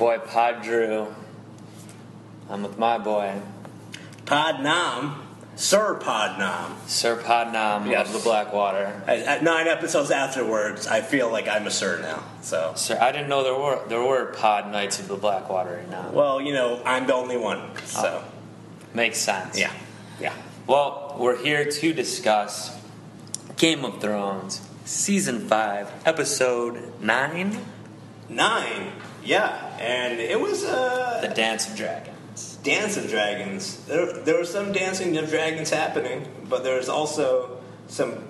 Boy Pod Drew. I'm with my boy, Pod Nam, Sir Pod Nam. Sir Pod Nam Yes. of the Blackwater. At, at nine episodes afterwards, I feel like I'm a Sir now. So, Sir, I didn't know there were there were Pod Knights of the Blackwater right uh, now. well, you know, I'm the only one. Oh. So, Makes sense. yeah, yeah. Well, we're here to discuss Game of Thrones, Season 5, Episode 9, Nine, yeah. And it was uh, The Dance of Dragons. Dance of Dragons. There, there was some dancing of dragons happening, but there was also some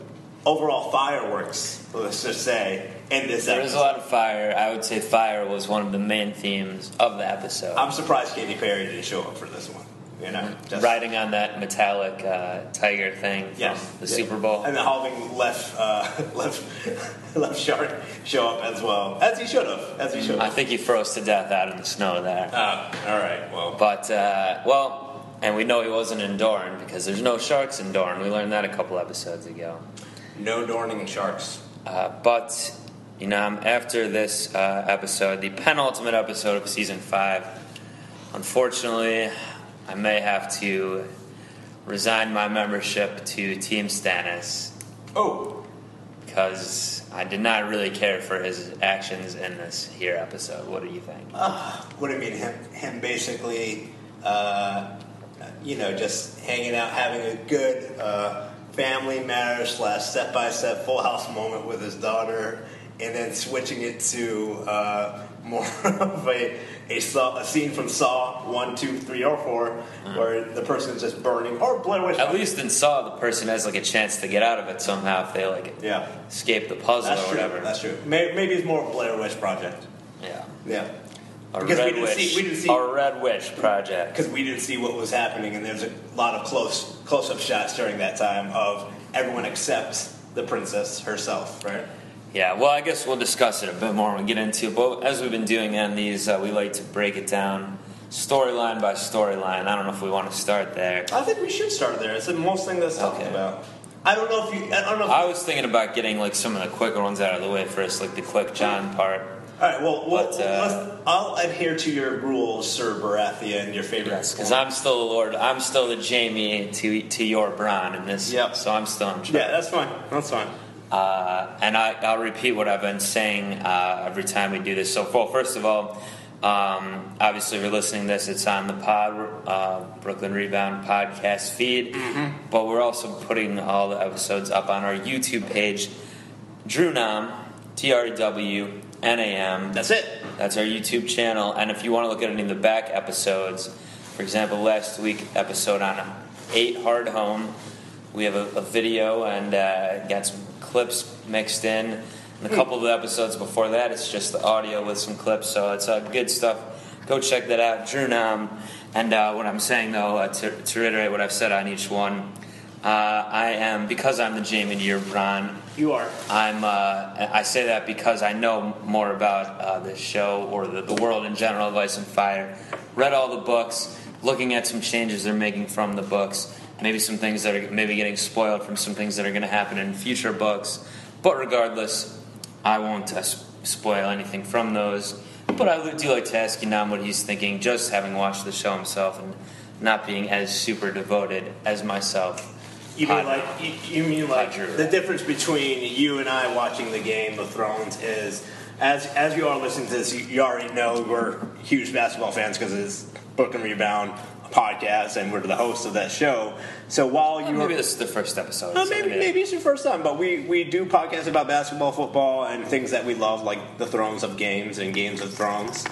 overall fireworks, let's just say, in this There was a lot of fire. I would say fire was one of the main themes of the episode. I'm surprised Katy Perry didn't show up for this one. You know, just- Riding on that metallic uh, tiger thing from the Yeah. Super Bowl. And then having left uh, left left shark show up as well, as he should have, as he should I think he froze to death out in the snow there. Uh, all right, well, But, uh, well, and we know he wasn't in Dorne because there's no sharks in Dorne. We learned that a couple episodes ago. no dorning and sharks. Uh, but, you know, after this uh, episode, the penultimate episode of season five, unfortunately, I may have to resign my membership to Team Stannis Oh, because I did not really care for his actions in this here episode. What do you think? uh, what do you mean? Him, him basically, uh, you know, just hanging out, having a good uh, family matter slash step by step full house moment with his daughter, and then switching it to uh, more of a a, saw, a scene from Saw one, two, three, or 4 uh-huh. where the person is just burning, or Blair Witch. At least in Saw, the person has like a chance to get out of it somehow if they like yeah, escape the puzzle that's or true. whatever. That's true. Maybe, maybe it's more of a Blair Witch project. yeah. Yeah, A Because we didn't Witch. see- we didn't see- a Red Witch project. because we didn't see what was happening, and there's a lot of close close up shots during that time of everyone except the princess herself, right? Yeah, well, I guess we'll discuss it a bit more when we get into it. But as we've been doing on these, uh, we like to break it down storyline by storyline. I don't know if we want to start there. I think we should start there. It's the most thing that's talked Okay. about. I don't know if you. I don't know. If, I was thinking about getting like some of the quicker ones out of the way first, like the quick Jon part. all right. Well, well but, uh, I'll adhere to your rules, Sir Baratheon, and your favorite. Yes, because I'm still the Lord. I'm still the Jaime to to your Bronn in this. Yep. So I'm still in charge. Yeah, that's fine. That's fine. Uh, and I, I'll repeat what I've been saying uh, every time we do this. So, well, first of all, um, obviously, if you're listening to this, it's on the Pod uh, Brooklyn Rebound podcast feed. But we're also putting all the episodes up on our YouTube page, Drew Nam, T R W N A M. That's it. That's our YouTube channel. And if you want to look at any of the back episodes, for example, last week episode on eight Hardhome, we have a, a video and uh, got some clips mixed in. And a couple of the episodes before that, it's just the audio with some clips. So it's uh, good stuff. Go check that out, Drew Nam. And uh, what I'm saying though, uh, to, to reiterate what I've said on each one, uh, I am because I'm the Jaime your Bronn. You are. I'm. Uh, I say that because I know more about uh, this show or the, the world in general of Ice and Fire. Read all the books, looking at some changes they're making from the books. Maybe some things that are maybe getting spoiled from some things that are going to happen in future books. But regardless, I won't uh, spoil anything from those. But I do like to ask you Nam what he's thinking, just having watched the show himself and not being as super devoted as myself. You mean like you, you mean like the difference between you and I watching the Game of Thrones is as as you are listening to this, you, you already know we're huge basketball fans because it's Brooklyn Rebound podcast, and we're the host of that show. So while you Maybe were, this is the first episode. no, so maybe maybe it's your first time, but we we do podcasts about basketball, football, and things that we love, like the Thrones of Games and Games of Thrones.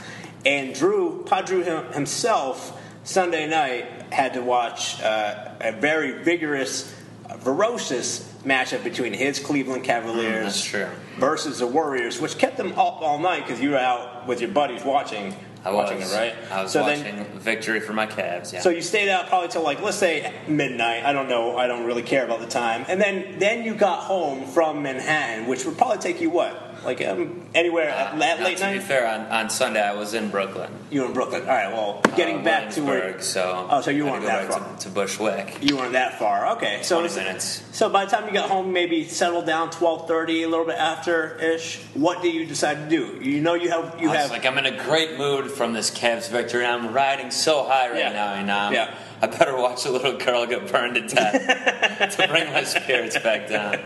And Drew, him, himself, Sunday night had to watch uh, a very vigorous, uh, ferocious matchup between his Cleveland Cavaliers Mm, versus the Warriors, which kept them up all night because you were out with your buddies watching. I watching was, it, right? I was so watching then victory for my Cavs. Yeah. so you stayed out probably till like let's say midnight. I don't know. I don't really care about the time. And then then you got home from Manhattan, which would probably take you what Like um, anywhere Uh, at now, late to be night? fair, on, on Sunday I was in Brooklyn. You were in Brooklyn. All right. Well, getting uh, back to where so Oh, so you weren't that far. to, to Bushwick. you weren't that far. Okay. So minutes. So by the time you got home, maybe settled down twelve thirty, a little bit after ish. What do you decide to do? You know you have you I was have like, I'm in a great mood from this Cavs victory. I'm riding so high right Yeah. now, and um, Yeah. I better watch a little girl get burned to death to bring my spirits back down.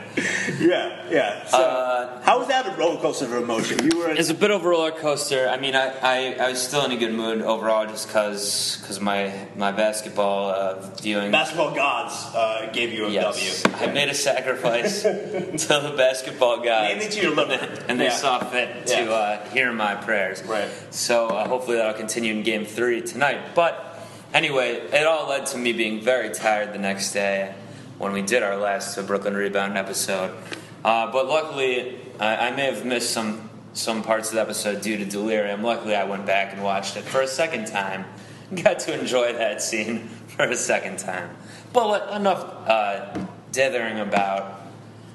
yeah yeah. So Uh, how was that a roller coaster of emotion? You were It's a bit of a roller coaster. I mean, I, I, I was still in a good mood overall, just because because my my basketball uh, viewing. basketball gods uh, gave you a Yes, W. I made a sacrifice to the basketball gods. Mainly to your liver. and they Yeah. saw fit to Yeah. uh, hear my prayers. Right. So uh, hopefully that'll continue in Game Three tonight. But anyway, it all led to me being very tired the next day when we did our last Brooklyn Rebound episode. Uh, but luckily, I, I may have missed some some parts of the episode due to delirium. Luckily, I went back and watched it for a second time. Got to enjoy that scene for a second time. But enough uh, dithering about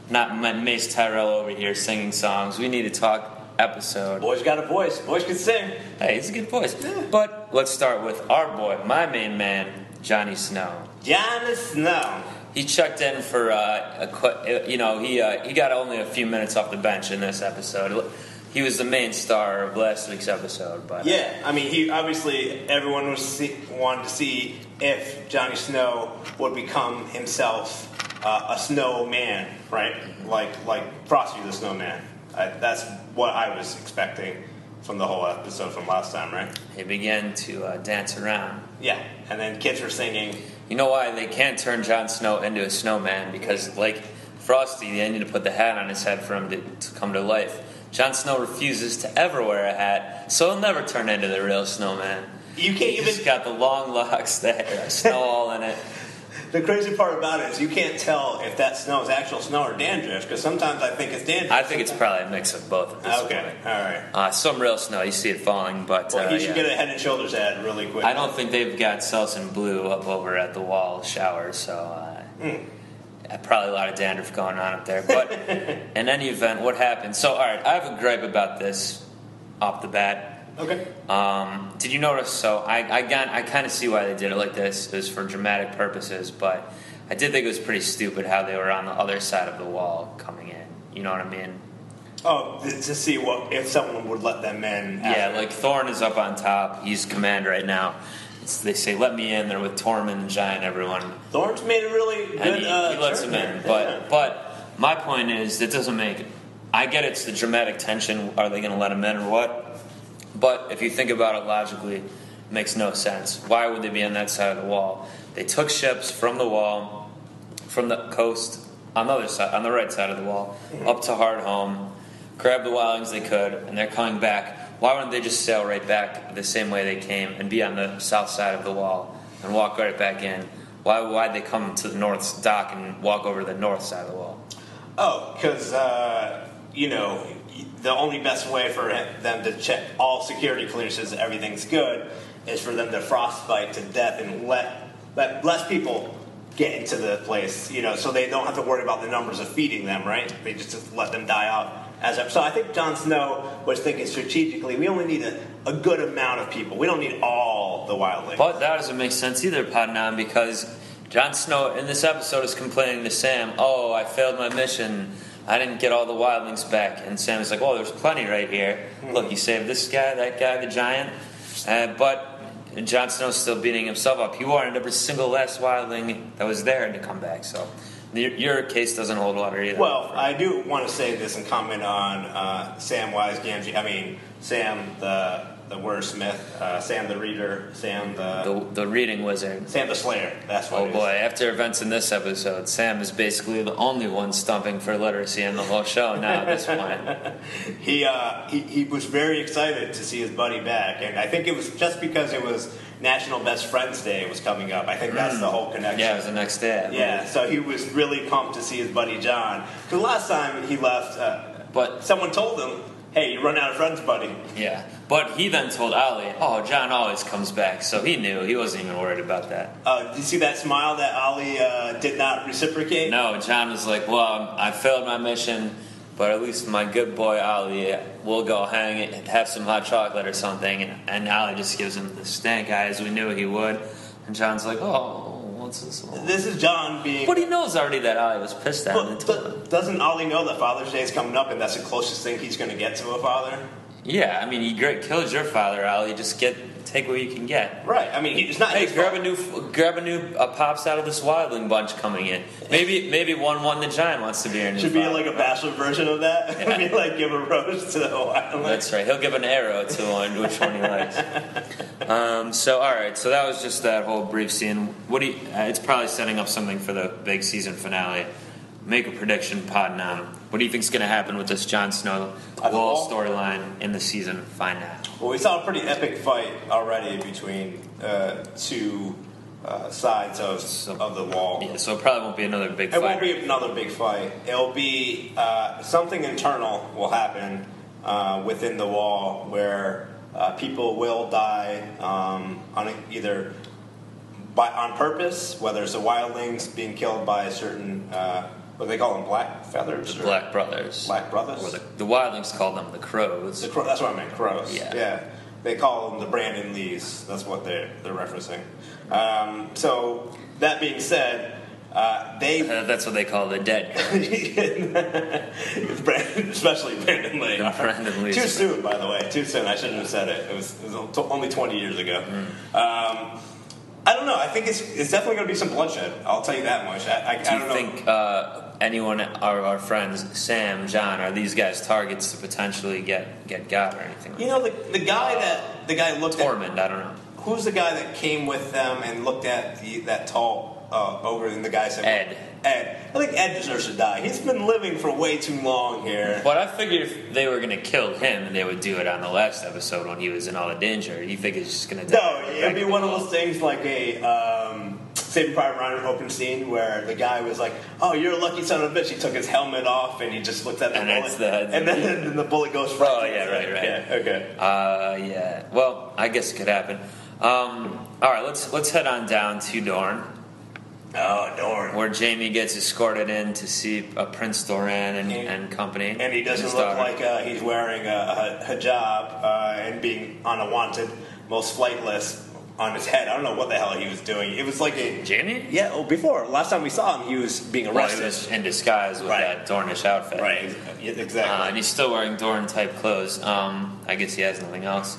not Mace Tyrell over here singing songs. We need to talk episode. Boys got a voice. Boys can sing. Hey, he's a good voice. But let's start with our boy, my main man, Johnny Snow. Johnny Snow. He checked in for uh, a qu- you know he uh, he got only a few minutes off the bench in this episode. He was the main star of last week's episode, but uh, Yeah, I mean, he obviously everyone was see, wanted to see if Johnny Snow would become himself uh, a snowman, right? Like like Frosty the Snowman. I, that's what I was expecting from the whole episode from last time, right? he began to uh, dance around. Yeah, and then kids were singing. You know why they can't turn Jon Snow into a snowman? Because, like Frosty, they need to put the hat on his head for him to, to come to life. Jon Snow refuses to ever wear a hat, so he'll never turn into the real snowman. You can't He's even. got the long locks there, snow all in it. The crazy part about it is you can't tell if that snow is actual snow or dandruff because sometimes I think it's dandruff. I think it's probably a mix of both okay. point. All right. Uh, some real snow, you see it falling, but Well, uh, he should yeah. get a Head and Shoulders ad really quick. I don't think they've got Selsun Blue up over at the wall shower, so uh, uh, probably a lot of dandruff going on up there. But in any event, what happened? So, all right, I have a gripe about this off the bat. Okay. Um, did you notice? So I I, got, I kind of see why they did it like this. It was for dramatic purposes, but I did think it was pretty stupid how they were on the other side of the wall coming in. You know what I mean? Oh, th- to see what if someone would let them in. Yeah, after. like Thorne is up on top. He's command right now. It's, they say, "Let me in." They're with Tormund and Giant, everyone, Thorne's made a really good. and he, uh, he lets him in. But Yeah. but my point is, it doesn't make. I get it's the dramatic tension. Are they going to let him in or what? But if you think about it logically, it makes no sense. Why would they be on that side of the wall? They took ships from the wall, from the coast on the other side, on the right side of the wall, up to Hardhome, grabbed the wildlings they could, and they're coming back. Why wouldn't they just sail right back the same way they came and be on the south side of the wall and walk right back in? Why why'd they come to the north dock and walk over to the north side of the wall? Oh, because uh, you know the only best way for them to check all security clearances, everything's good, is for them to frostbite to death and let let less people get into the place. You know, so they don't have to worry about the numbers of feeding them. Right? They just, just let them die out. As so, I think Jon Snow was thinking strategically. We only need a, a good amount of people. We don't need all the wildlings. But that doesn't make sense either, Padnan, because Jon Snow in this episode is complaining to Sam, "Oh, I failed my mission. I didn't get all the wildlings back." And Sam is like, "Oh, there's plenty right here. Look, you saved this guy, that guy, the giant." Uh, but Jon Snow's still beating himself up. He wanted every single last wildling that was there to come back. So your, your case doesn't hold water either. Well, I do want to say this and comment on uh, Samwise Gamgee. I mean, Sam the the wordsmith, uh, Sam the reader, Sam the, the, the reading wizard. Sam the slayer. That's what. Oh boy! After events in this episode, Sam is basically the only one stumping for literacy in the whole show now. At this point, He, uh, he he was very excited to see his buddy back, and I think it was just because it was National Best Friends Day was coming up. I think that's the whole connection. Mm. yeah, it was the next day. Yeah, so he was really pumped to see his buddy Jon. Because last time he left, uh, But someone told him, "Hey, you run out of friends, buddy." yeah, but he then told Olly, "Oh, Jon always comes back," so he knew. He wasn't even worried about that. Uh, did you see that smile that Olly uh, did not reciprocate? No, Jon was like, "Well, I failed my mission. but at least my good boy Olly will go hang it, have some hot chocolate or something, and, and Olly just gives him the stank eye as we knew he would. And Jon's like, oh, what's this? one?" This is Jon being. But he knows already that Olly was pissed at him. But, and told him. but doesn't Olly know that Father's Day is coming up and that's the closest thing he's going to get to a father? Yeah, I mean, you great killed your father, Olly. Just get take what you can get. Right. I mean, he- it's not Hey, his grab fault. a new grab a new uh, pops out of this wildling bunch coming in. Maybe maybe one one the giant wants to be new. Should be father. like a bachelor version of that. Yeah. be like give a rose to the wild. That's right. He'll give an arrow to one, which one he likes. Um, so, all right. So that was just that whole brief scene. What do you, uh, it's probably setting up something for the big season finale. Make a prediction, pod now. What do you think is going to happen with this Jon Snow wall storyline in the season? Find out. Well, we saw a pretty epic fight already between uh, two uh, sides of, So- of the wall. Yeah. So it probably won't be another big fight. It fight. won't be another big fight. It'll be uh, something internal will happen uh, within the wall where uh, people will die um, on either by on purpose, whether it's the wildlings being killed by a certain uh, what do they call them, black feathers, the Black Brothers. black brothers. Or the, the Wildlings call them the Crows. The crow, that's what I meant, crows. Yeah. They call them the Brandon Lees. That's what they're, they're referencing. Um, so, that being said, uh, they. Uh, that's what they call the dead. Brandon, especially Brandon Lee. Brandon Lee. Too soon, by the way. Too soon. I shouldn't have said it. It was, it was only 20 years ago. Um, I don't know. I think it's, it's definitely going to be some bloodshed. I'll tell you that much. I, I, Do I you don't know. think uh, anyone, our, our friends, Sam, Jon, are these guys targets to potentially get get got or anything? Like You know, the, the guy that the guy looked at Tormund, I don't know. Who's the guy that came with them and looked at the, that tall uh, ogre and the guy said Ed. Ed. I think Ed deserves to die. He's been living for way too long here. But I figured if they were going to kill him, and they would do it on the last episode when he was in all the danger. You think he's just going to No, it'd be one of those things like a um, Saving Private Ryan open scene where the guy was like, "Oh, you're a lucky son of a bitch." He took his helmet off and he just looked at the And bullet, the- and then the bullet goes. Right Oh, yeah, right, right. Yeah, okay. Uh, yeah. Well, I guess it could happen. Um, all right, let's let's head on down to Dorne, Oh, darn. where Jaime gets escorted in to see uh, Prince Doran and, And- and company. And he doesn't look daughter. like uh, he's wearing a, a hijab uh, and being on a wanted, most flight list on his head. I don't know what the hell he was doing. It was like a Jaime. yeah. Well, before last time we saw him, he was being Well, arrested. was in disguise with Right. that Dornish outfit. right. Exactly. Uh, and he's still wearing Dorne type clothes. Um, I guess he has nothing else.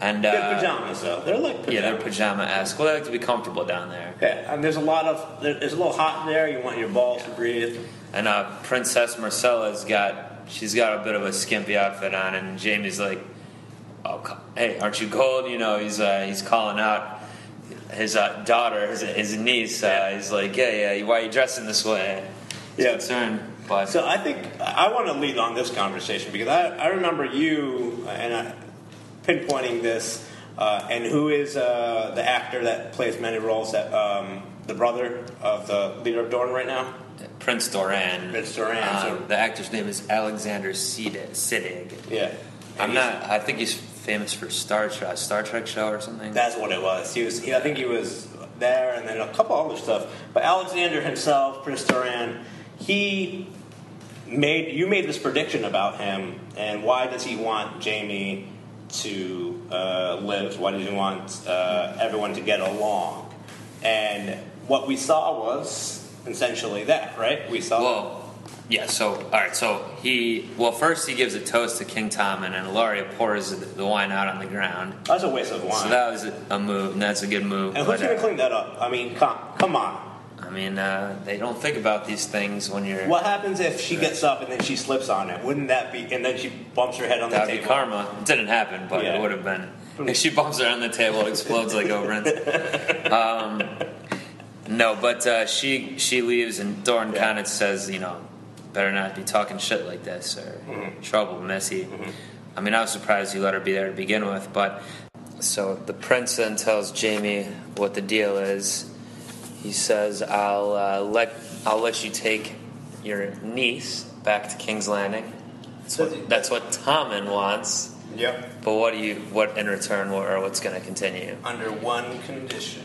And uh, Good pajamas though. They're like pajamas. yeah, they're pajama esque. Well, they like to be comfortable down there. Yeah, and there's a lot of there- there's a little hot in there. You want your balls to breathe. And uh, Princess Myrcella's got she's got a bit of a skimpy outfit on, and Jaime's like, "Oh, hey, aren't you cold?" You know, he's uh, he's calling out his uh, daughter, his, his niece. Uh, he's like, "Yeah, yeah, why are you dressing this way?" He's Yeah. concerned, but So I think I want to lead on this conversation because I, I remember you and I, pinpointing this, uh, and who is uh, the actor that plays many roles that um, the brother of the leader of Dorne right now. Prince Doran. Prince Doran, Uh, so- the actor's name is Alexander Siddig. Siddig. Yeah, I'm not. I think he's famous for Star Trek, Star Trek show or something. That's what it was. He was. He, I think he was there, and then a couple other stuff. But Alexander himself, Prince Doran, he made. You made this prediction about him, and why does he want Jaime to uh, live? Why does he want uh, everyone to get along? And what we saw was essentially that, right? We saw. Well, yeah. So, all right. So he. Well, first he gives a toast to King Tom, and then Ellaria pours the, wine out on the ground. that's a waste of wine. So that was a, a move, and that's a good move. and who's going to uh, clean that up? I mean, come, come on. I mean, uh, they don't think about these things when you're. What happens if she gets up and then she slips on it? Wouldn't that be? And then she bumps her head on the That'd be table. karma. It didn't happen, but Yeah. it would have been. If she bumps her on the table, it explodes like Oberyn's. Um, no, but uh, she she leaves, and Dorn Yeah. kind of says, you know, better not be talking shit like this, or Mm-hmm. trouble, Missy. I mean, I was surprised you let her be there to begin with, but so the prince then tells Jaime what the deal is. He says, "I'll uh, let I'll let you take your niece back to King's Landing." That's what, that's what Tommen wants. Yep. But what do you what in return or what's going to continue? Under one condition.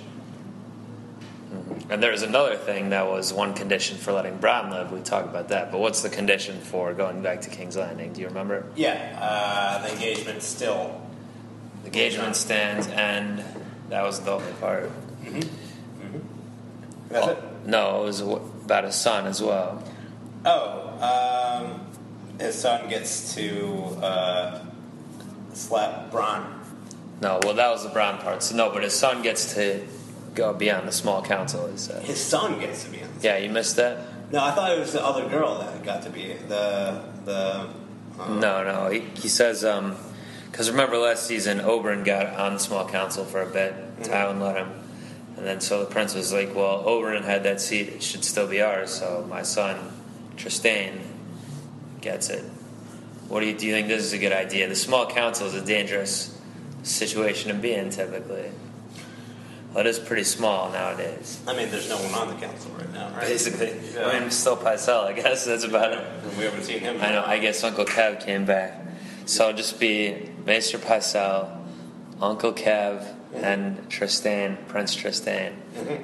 And there's another thing that was one condition for letting Bronn live. We talked about that. But what's the condition for going back to King's Landing? Do you remember? Yeah, uh, the engagement still. The engagement stands, and that was the only part. That's Oh, it. No, it was about his son as well. Oh, um, his son gets to uh, slap Bronn. No, well, that was the Bronn part. So no, but his son gets to go beyond the small council. He uh, said. His son gets to be on. Yeah, you missed that. No, I thought it was the other girl that got to be the the. Uh, No, no. He, he says, um, because remember last season, Oberyn got on the small council for a bit. Mm-hmm. Tywin let him. And then so the prince was like, well, Oberyn had that seat. It should still be ours. So my son, Trystane, gets it. What do you, do you think this is a good idea? The small council is a dangerous situation to be in typically. Well, it is pretty small nowadays. I mean, there's no one on the council right now, right? Basically. Yeah. I mean, still Pycelle, I guess. That's about it. we haven't seen him. I know. I guess Uncle Kev came back, so I'll just be Maester Pycelle, Uncle Kev, and Trystane, Prince Trystane.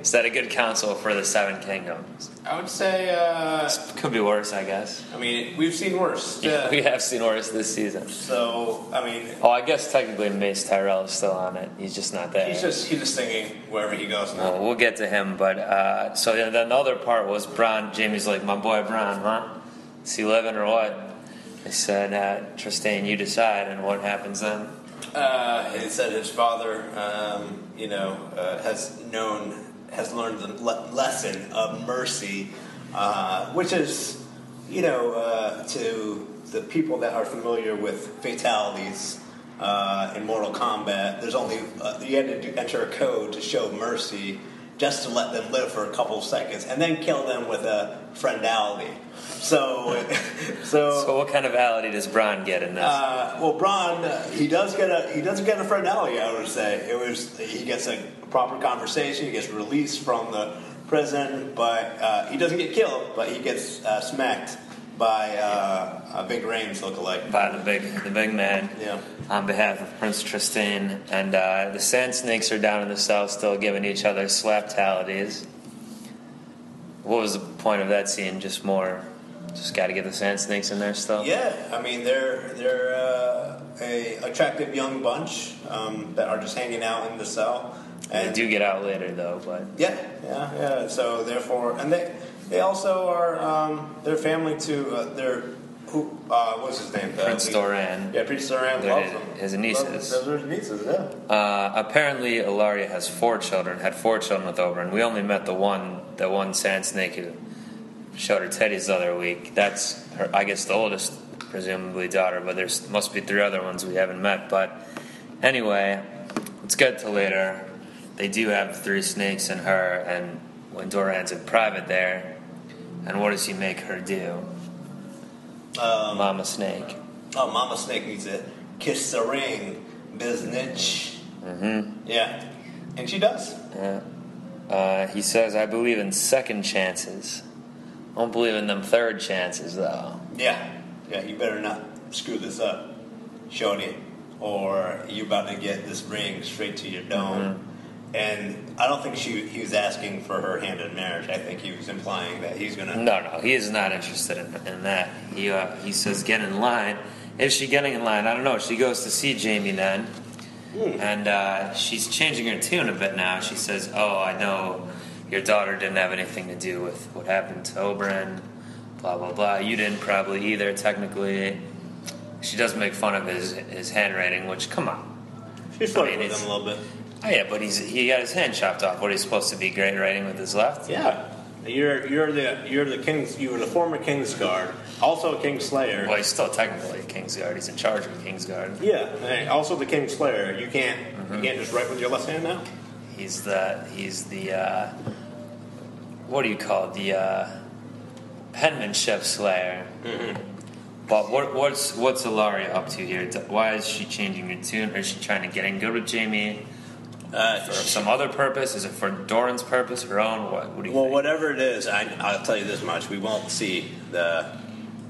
Is that a good council for the Seven Kingdoms? I would say. Uh, Could be worse, I guess. I mean, we've seen worse. Yeah. We have seen worse this season. So I mean, Oh, I guess technically Mace Tyrell is still on it. He's just not there. he's just he's just singing wherever he goes now. Well, we'll get to him, but uh, so then the other part was Bronn. Jaime's like, my boy Bronn, huh? Is he living or what? I said, uh, Trystane, you decide, and what happens then? Uh, he said his father, um, you know, uh, has known, has learned the le- lesson of mercy, uh, which is, you know, uh, to the people that are familiar with fatalities uh, in Mortal Kombat. There's only uh, you had to enter a code to show mercy, just to let them live for a couple of seconds, and then kill them with a friendality. So, so. So, what kind of validity does Bronn get in this? Uh, well, Bronn, uh, he does get a he does get a friendality. I would say it was he gets a proper conversation. He gets released from the prison, but uh, he doesn't get killed. But he gets uh, smacked by uh, a Big Rains lookalike. By the big, the big man. Yeah. On behalf of Prince Trystane, and uh, the Sand Snakes are down in the south, still giving each other slaptalities. What was the point of that scene? Just more, just got to get the Sand Snakes in there still. Yeah, I mean they're they're uh, a attractive young bunch um, that are just hanging out in the cell. They do get out later though, but Yeah, yeah, yeah. So therefore, and they they also are um, their family to uh, their who uh, what's his name? Prince Uh, Doran. Yeah, Prince Doran They're loves his- nieces. Loves- Those are his nieces. Yeah. Uh, apparently, Ellaria has four children. Had four children with Oberyn. We only met the one, the one sand snake who showed her teddies the other week. That's her, I guess, the oldest, presumably daughter. But there's must be three other ones we haven't met. But anyway, let's get to later. They do have three snakes in her, and when Doran's in private there, and what does he make her do? Um, Mama Snake. oh, Mama Snake needs to kiss the ring, biznitch. Mm-hmm. Yeah, and she does. Yeah. Uh, he says, I believe in second chances. I don't believe in them third chances, though. Yeah, yeah. You better not screw this up, Shorty, or you're about to get this ring straight to your dome. Mm-hmm. And I don't think she he was asking for her hand in marriage. I think he was implying that he's gonna. No, no, he is not interested in, in that. He, uh, he says, get in line. Is she getting in line? I don't know. She goes to see Jaime then. And uh, she's changing her tune a bit now. She says, Oh, I know your daughter didn't have anything to do with what happened to Oberyn, blah, blah, blah. You didn't probably either, technically. She does make fun of his, his handwriting, which, come on. She's flirting I mean, with him a little bit. Oh, yeah, but he's, he got his hand chopped off. What, he's supposed to be great writing with his left? Yeah, you're you're the you're the king's you were the former king's guard, also a king's slayer. Well, he's still technically a Kingsguard. He's in charge of Kingsguard. Yeah, hey, also the king's slayer. You can't Mm-hmm. you can't just write with your left hand now. He's the he's the uh, what do you call it? The uh, penmanship slayer. But what, what's what's Ellaria up to here? Why is she changing her tune? Is she trying to get in good with Jaime Uh, for some other purpose? Is it for Doran's purpose, her own? What, what do you well, think? whatever it is, I, I'll tell you this much: we won't see the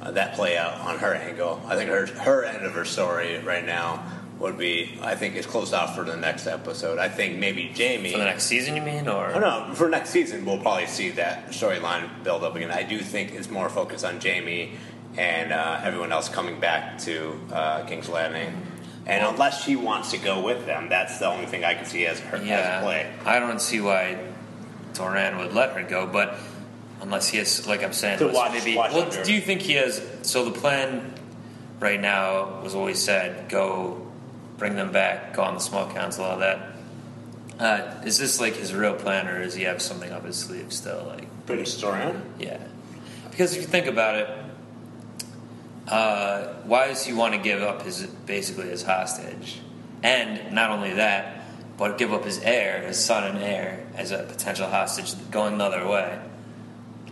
uh, that play out on her angle. I think her her end of her story right now would be, I think, is closed off for the next episode. I think maybe Jaime. For the next season, you mean, or Oh, no, for next season, we'll probably see that storyline build up again. I do think it's more focused on Jaime and uh, everyone else coming back to uh, King's Landing. And unless she wants to go with them, that's the only thing I can see as her as a play. I don't see why Doran would let her go, but unless he has, like I'm saying, To watch- maybe. watch well, do you think he has? So the plan right now was always said: go, bring them back, go on the small council, all that. Uh, is this like his real plan, or does he have something up his sleeve still? Like, Bring the story yeah, because if you think about it, uh, why does he want to give up his basically his hostage, and not only that, but give up his heir, his son and heir, as a potential hostage going the other way?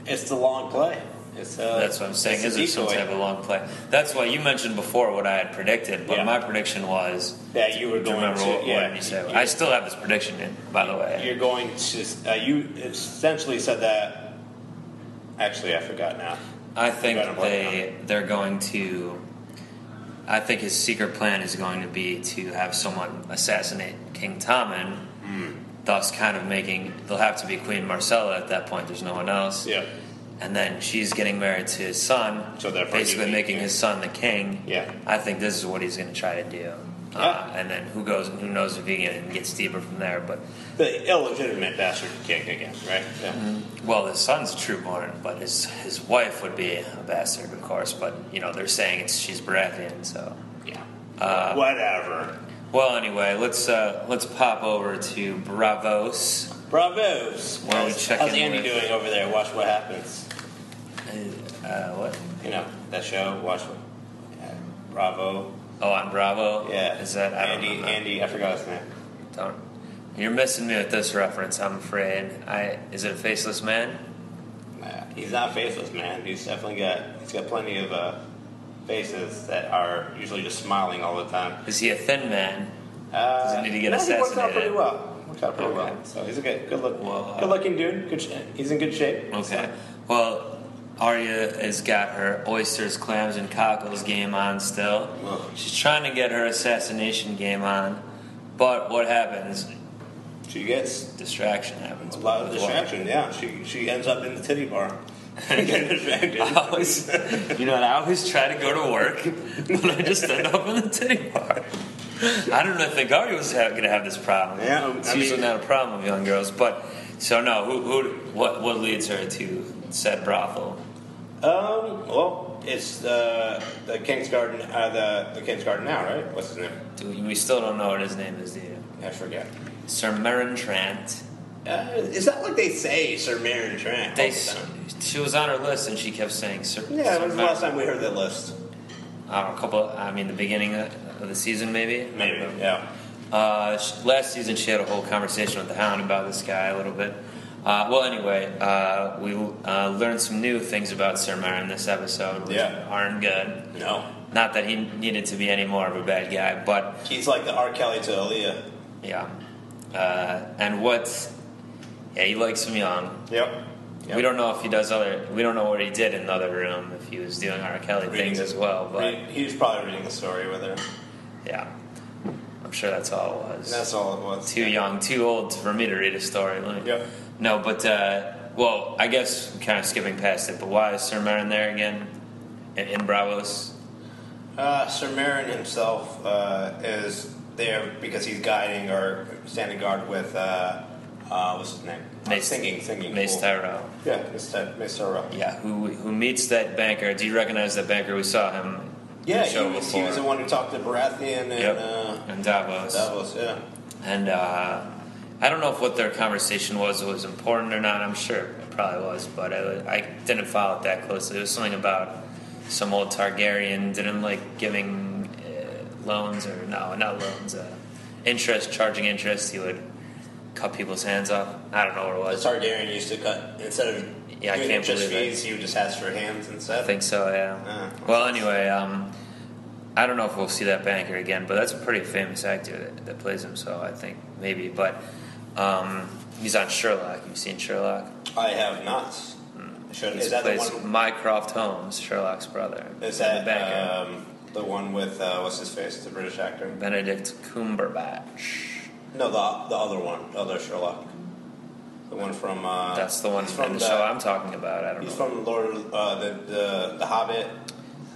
It's the long play. It's, uh, That's what I'm saying. it's Is a some type of long play? That's why you mentioned before what I had predicted, but Yeah. my prediction was. that you were going remember to? what, yeah, what you? I still have this prediction in, by the way. You're going to. Uh, you essentially said that. Actually, I forgot now. I think Got a blank they they're going to. I think his secret plan is going to be to have someone assassinate King Tommen, Hmm. thus kind of making. They'll have to be Queen Myrcella at that point. There's no one else. Yeah. And then she's getting married to his son, So basically making king. his son the king. Yeah. I think this is what he's going to try to do. Uh, and then who goes? and Who knows if he can gets deeper from there? But The illegitimate bastard king again, right? Yeah. well, his son's a trueborn, but his his wife would be a bastard, of course. But you know they're saying it's she's Baratheon, so. Yeah. Uh, Whatever. Well, anyway, let's uh, let's pop over to Braavos. Braavos. Why don't we How's- check How's Andy with- doing over there? Watch what happens. Uh, what? You know that show. Watch what. Uh, Bravo. Oh, on Bravo. Yeah. Is that I Andy? know. Andy. I forgot his name. Don't. You're missing me with this reference. I'm afraid. I is it a faceless man? Nah, he's not faceless, man. He's definitely got. He's got plenty of uh, faces that are usually just smiling all the time. Is he a thin man? Uh, Does he need to get no, He works out assassinated? pretty well. Works out pretty Okay. well. So he's a good, good look, Well, uh, good looking dude. Good. Sh- he's in good shape. Okay. Well, Arya has got her oysters, clams, and cockles game on still. Ugh. She's trying to get her assassination game on, but what happens? She gets Distraction happens. a lot of distraction. Yeah, she she ends up in the titty bar. I always, you know, I always try to go to work, but I just end up in the titty bar. I don't know, think Arya was going to have this problem. Yeah, it's I usually mean- not a problem with young girls, but so no. Who, who, what, what leads her to said brothel? Um. Well, it's uh, the King's Garden. Uh, the the King's Garden now, right? What's his name? Do we, we still don't know what his name is, do you? I forget. Sir Meryn Trant. Uh, is that what they say, Sir Marion Trant? They, all the time? she was on her list, and she kept saying Sir. Yeah, Sir when was the last time we heard that list? I don't know, a couple. I mean, the beginning of the season, maybe. Maybe. Yeah. Uh, last season, she had a whole conversation with the Hound about this guy a little bit. Uh, well, anyway, uh, we uh, learned some new things about Sir Meryn this episode, which Yeah. aren't good. No. Not that he needed to be any more of a bad guy, but He's like the R. Kelly to Aaliyah. yeah. Uh, and what? Yeah, he likes him young. Yep. We don't know if he does other. We don't know what he did in the other room. If he was doing R. Kelly things as well, but he was probably reading the story with her. yeah, I'm sure that's all it was. That's all it was. too young, too old for me to read a story. Me- Yep. No, but uh, well, I guess kind of skipping past it. But why is Sir Meryn there again in, in Braavos? Uh, Sir Meryn himself uh, is there because he's guiding or standing guard with uh, uh, what's his name? Mace- singing, singing. Mace fool. Tyrell. Yeah, Mace, Mace Tyrell. Yeah, who who meets that banker? Do you recognize that banker? We saw him. Yeah, he was, he was the one who talked to Baratheon and Yep. uh, and Davos. Davos. Yeah. And uh, I don't know if what their conversation was was important or not. I'm sure it probably was, but I, I didn't follow it that closely. It was something about some old Targaryen didn't like giving uh, loans or no, not loans, uh, interest, charging interest. He would cut people's hands off. I don't know what it was. The. Targaryen used to cut instead of Yeah, I can't interest believe fees, he would just ask for hands instead. I think so. Yeah. Ah. Well, anyway, um, I don't know if we'll see that banker again, but that's a pretty famous actor that, that plays him. So I think maybe, but um, he's on Sherlock. You've seen Sherlock? I have not. Should, He is that the plays one? Mycroft Holmes, Sherlock's brother. Is the that banker? um, The one with uh, what's his face, the British actor. Benedict Cumberbatch. No, the the other one, the other Sherlock. The one from. Uh, That's the one from the, the- show I'm talking about. I don't He's know. from Lord, uh, the the the Hobbit.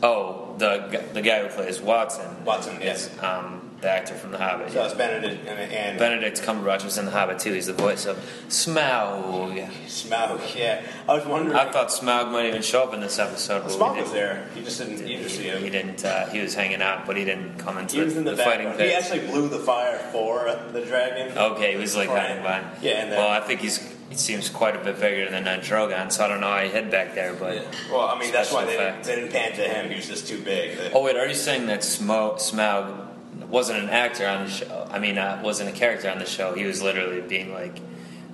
Oh, the the guy who plays Watson. Watson, is um, the actor from The Hobbit. So yeah. it's Benedict and, and Benedict Cumberbatch was in The Hobbit too. He's the voice of Smaug. Smaug. Yeah, I was wondering. I thought Smaug might even show up in this episode. but Smaug was there. He just didn't. You just see He, him. he didn't. Uh, he was hanging out, but he didn't come into He was in the, fighting background. He actually blew the fire for the dragon. Okay, he was like hiding behind. Yeah, and then- well, I think he's he seems quite a bit bigger than uh, Drogon, so I don't know how he hid back there. But Yeah. Well, I mean, that's why they didn't, they didn't pan to him. He was just too big. oh wait, are you saying that Smo- Smaug wasn't an actor on the show? I mean, uh, wasn't a character on the show. He was literally being like.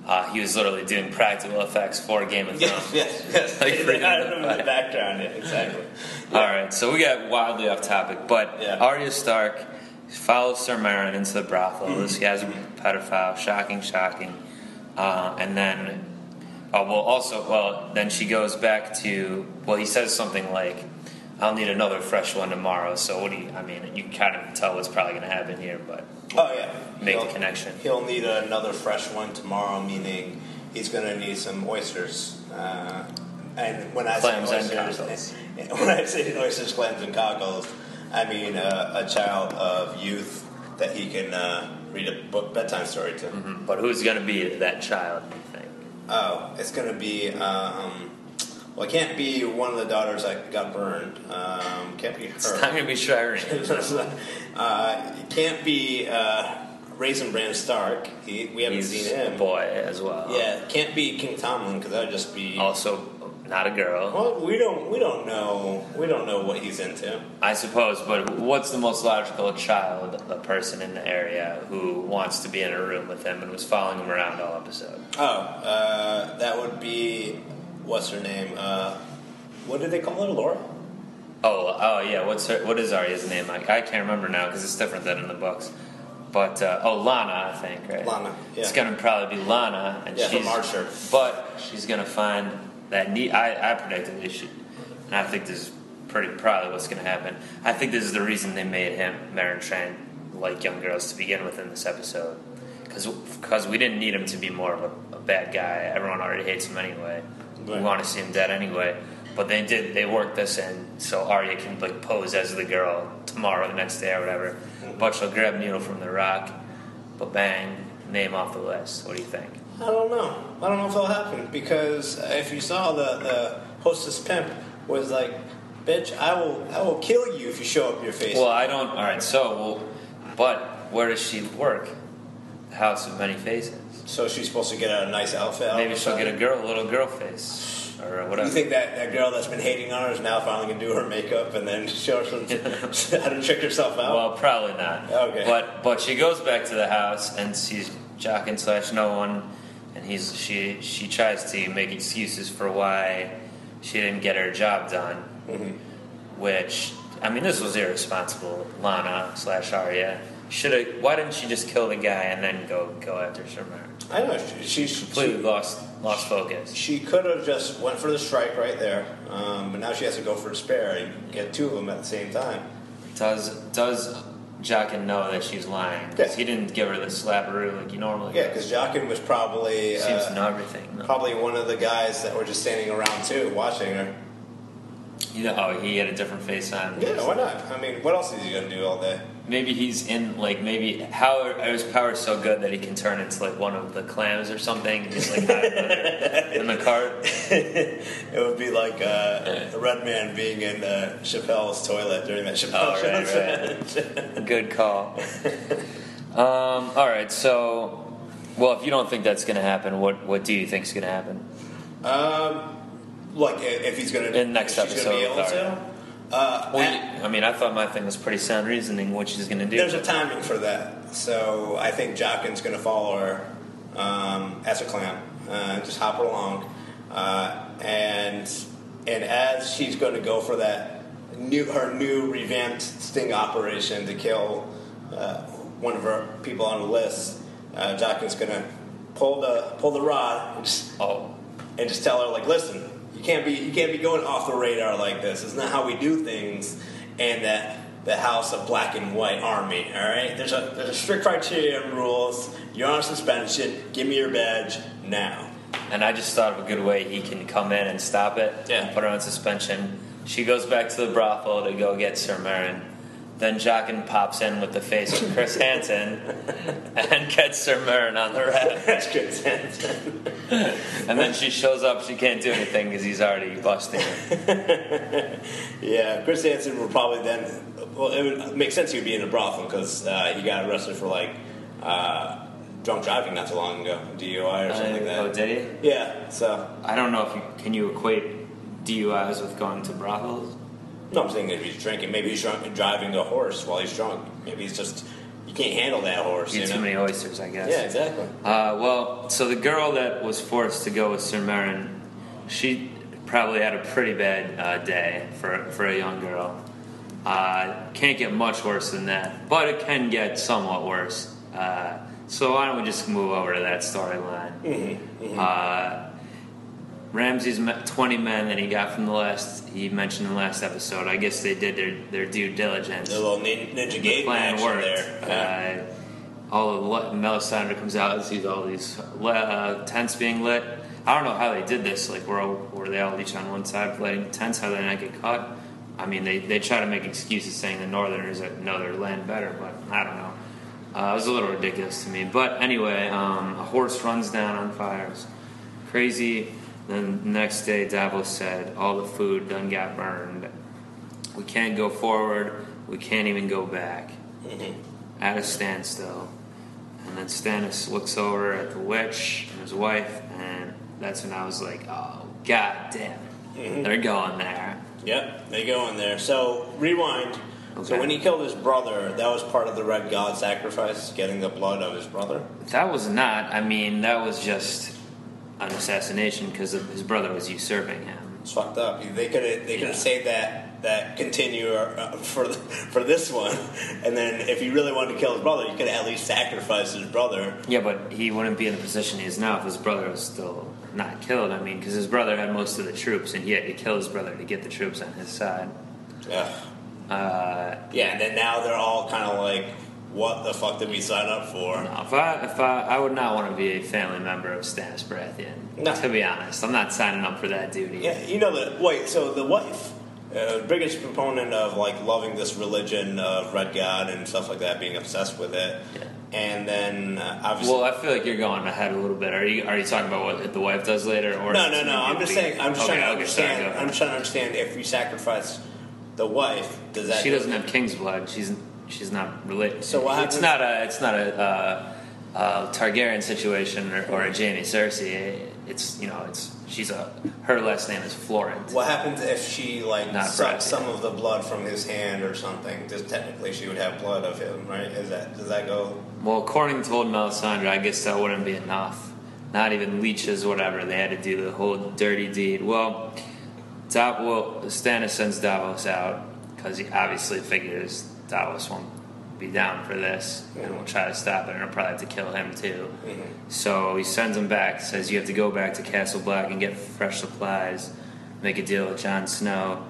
Uh, he was literally doing practical effects for Game of Thrones. yes, yes. Like I don't of remember the background. Yeah, exactly. All right, so we got wildly off topic, but Yeah. Arya Stark follows Sir Meryn into the brothel. Mm-hmm. This guy's a pedophile. Shocking, shocking. Uh, and then, oh well, also, well, then she goes back to. Well, he says something like, "I'll need another fresh one tomorrow." So what do you? I mean, you kind of tell what's probably going to happen here, but Oh yeah. Make the He'll- connection. He'll need another fresh one tomorrow, meaning he's going to need some oysters. Uh, and when I Clams say and oysters, when I say oysters, clams, and cockles, I mean uh, a child of youth that he can uh, read a book bedtime story to. but who's going to be that child? You think? Oh, it's going to be. Um, well, it can't be one of the daughters that got burned. Um, can't be her. It's not going to be Shireen. uh, it can't be uh, Raisin Bran Stark. He, we haven't He's seen him. a boy as well. Yeah, can't be King Tomlin because that would just be. Also, not a girl. Well, we don't. We don't know. We don't know what he's into. I suppose, but what's the most logical child, a person in the area who wants to be in a room with him and was following him around all episode? Oh, uh, that would be what's her name? Uh, what did they call her? Laura. Oh, oh yeah. What's her, what is Arya's name? I, I can't remember now because it's different than in the books. But uh, oh, Lana, I think, right? Lana, yeah. It's gonna probably be Lana, and Yeah, she's Archer. but she's gonna find that need. I, I predicted this, should, and I think this is pretty probably what's gonna happen. I think this is the reason they made him Meryn Tran like young girls to begin with in this episode, because we didn't need him to be more of a, a bad guy. Everyone already hates him anyway. We want to see him dead anyway. But they did. They worked this in so Arya can like pose as the girl tomorrow, the next day, or whatever. Mm-hmm. But she'll grab Needle from the rock, but bang, name off the list. What do you think? I don't know. I don't know if it'll happen because if you saw the, the hostess pimp was like, "Bitch, I will I will kill you if you show up your face." Well, I don't. All right. So, well, but where does she work? The House of Many Faces. So she's supposed to get a nice outfit. out Maybe she'll get a girl, a little girl face, or whatever. You think that, that girl that's been hating on her is now finally gonna do her makeup and then show her some, how to trick herself out? Well, probably not. Okay. But but she goes back to the house and sees Jaqen slash no one, and he's she she tries to make excuses for why she didn't get her job done, Mm-hmm. which I mean this was irresponsible. Lana slash Arya should have. Why didn't she just kill the guy and then go go after Sherman? I know she, she, Completely she, lost lost focus. she could have just went for the strike right there, um, but now she has to go for a spare and get two of them at the same time. Does does Jaqen know that she's lying? Because Yeah. he didn't give her the slapperoo like he normally Yeah, because Jaqen was probably Seems uh, to know everything. No. probably one of the guys that were just standing around too, watching her. You know, oh, he had a different face on. Yeah, why not? I mean, what else is he gonna do all day? Maybe he's in like maybe how his power's so good that he can turn into like one of the clams or something. He's like in the cart. it would be like uh, a red man being in uh, Chappelle's toilet during that Chappelle Oh, show. right, Good call. Um, all right, so well, if you don't think that's going to happen, what what do you think is going to happen? um, like if he's gonna In next episode, to. Uh, Well, at- you- I mean, I thought my thing was pretty sound reasoning. What she's going to do? there's a timing for that, so I think Jaqen's gonna follow her um, as a clam, uh, just hop her along, uh, and and as she's going to go for that new her new revamped sting operation to kill uh, one of her people on the list, uh, Jaqen's going to pull the pull the rod and just, oh, and just tell her like, listen, can't be you can't be going off the radar like this. It's not how we do things, and that the House of Black and White Army. All right, there's a there's a strict criteria and rules. You're on suspension. Give me your badge now. And I just thought of a good way he can come in and stop it Yeah. and put her on suspension. She goes back to the brothel to go get Sir Meryn. Then Jaqen pops in with the face of Chris Hansen and gets Sir Meryn on the raft. That's good sense. And then she shows up. She can't do anything because he's already busting her. yeah, Chris Hansen will probably then. Well, it would make sense he would be in a brothel because uh, he got arrested for like uh, drunk driving not too long ago, DUI or something like that. oh, did he? Yeah, so I don't know if you can you equate DUIs with going to brothels. No, I'm saying if he's drinking, maybe he's drunk, and driving the horse while he's drunk. Maybe he's just you can't handle that horse. Eat You too many oysters, I guess. Yeah, exactly. Uh, well, so the girl that was forced to go with Sir Meryn, she probably had a pretty bad uh, day for for a young girl. Uh, can't get much worse than that, but it can get somewhat worse. Uh, so why don't we just move over to that storyline? Uh, Ramsay's 20 men that he got from the last, he mentioned in the last episode. I guess they did their, their due diligence The little nin- ninja the gate plan worked. there. Uh, all of the Melisandre comes out and sees all these uh, tents being lit. I don't know how they did this. Like, were, all, were they all each on one side lighting tents? How did they not get caught? I mean, they, they try to make excuses saying the Northerners know their land better, but I don't know. Uh, it was a little ridiculous to me. But anyway, um, a horse runs down on fires. Crazy. Then the next day, Davos said, all the food done got burned. We can't go forward. We can't even go back. Mm-hmm. At a standstill. And then Stannis looks over at the witch and his wife, and that's when I was like, oh, god damn it. Mm-hmm. They're going there. Yep, they go in there. So rewind. So when he killed his brother, that was part of the Red God sacrifice, getting the blood of his brother. That was not, I mean, that was just an assassination because his brother was usurping him. It's fucked up. They could have they could have saved that that continue uh, for for this one, and then if he really wanted to kill his brother, you could at least sacrifice his brother. Yeah, but he wouldn't be in the position he is now if his brother was still not killed. I mean, because his brother had most of the troops, and he had to kill his brother to get the troops on his side. Yeah, Uh, yeah. And then now they're all kind of like, "What the fuck did we sign up for?" no, if I, if I, I would not want to be a family member of Stannis Baratheon. No. To be honest, I'm not signing up for that duty. Yeah, you know the wait. So the wife, uh, biggest proponent of like loving this religion of Red God and stuff like that, being obsessed with it, Yeah. and then uh, obviously. Well, I feel like you're going ahead a little bit. Are you are you talking about what the wife does later, or no, no, no. I'm just saying. I'm just okay, trying to understand. I'm just trying to understand if we sacrifice the wife, does that? She doesn't have king's blood. She's she's not related. So what It's not a it's not a, uh, uh Targaryen situation or, or a Jaime Cersei. It's you know it's she's a her last name is Florent. What happens if she like Not sucks Brad, some yeah. of the blood from his hand or something? Just technically, she would have blood of him, right? Is that does that go? Well, according to old Melisandre, I guess that wouldn't be enough. Not even leeches, whatever. They had to do the whole dirty deed. Well, Dav- well Stannis sends Davos out because he obviously figures Davos won't be down for this and we'll try to stop it, and he'll probably have to kill him too. So he sends him back. Says you have to go back to Castle Black and get fresh supplies. Make a deal with Jon Snow.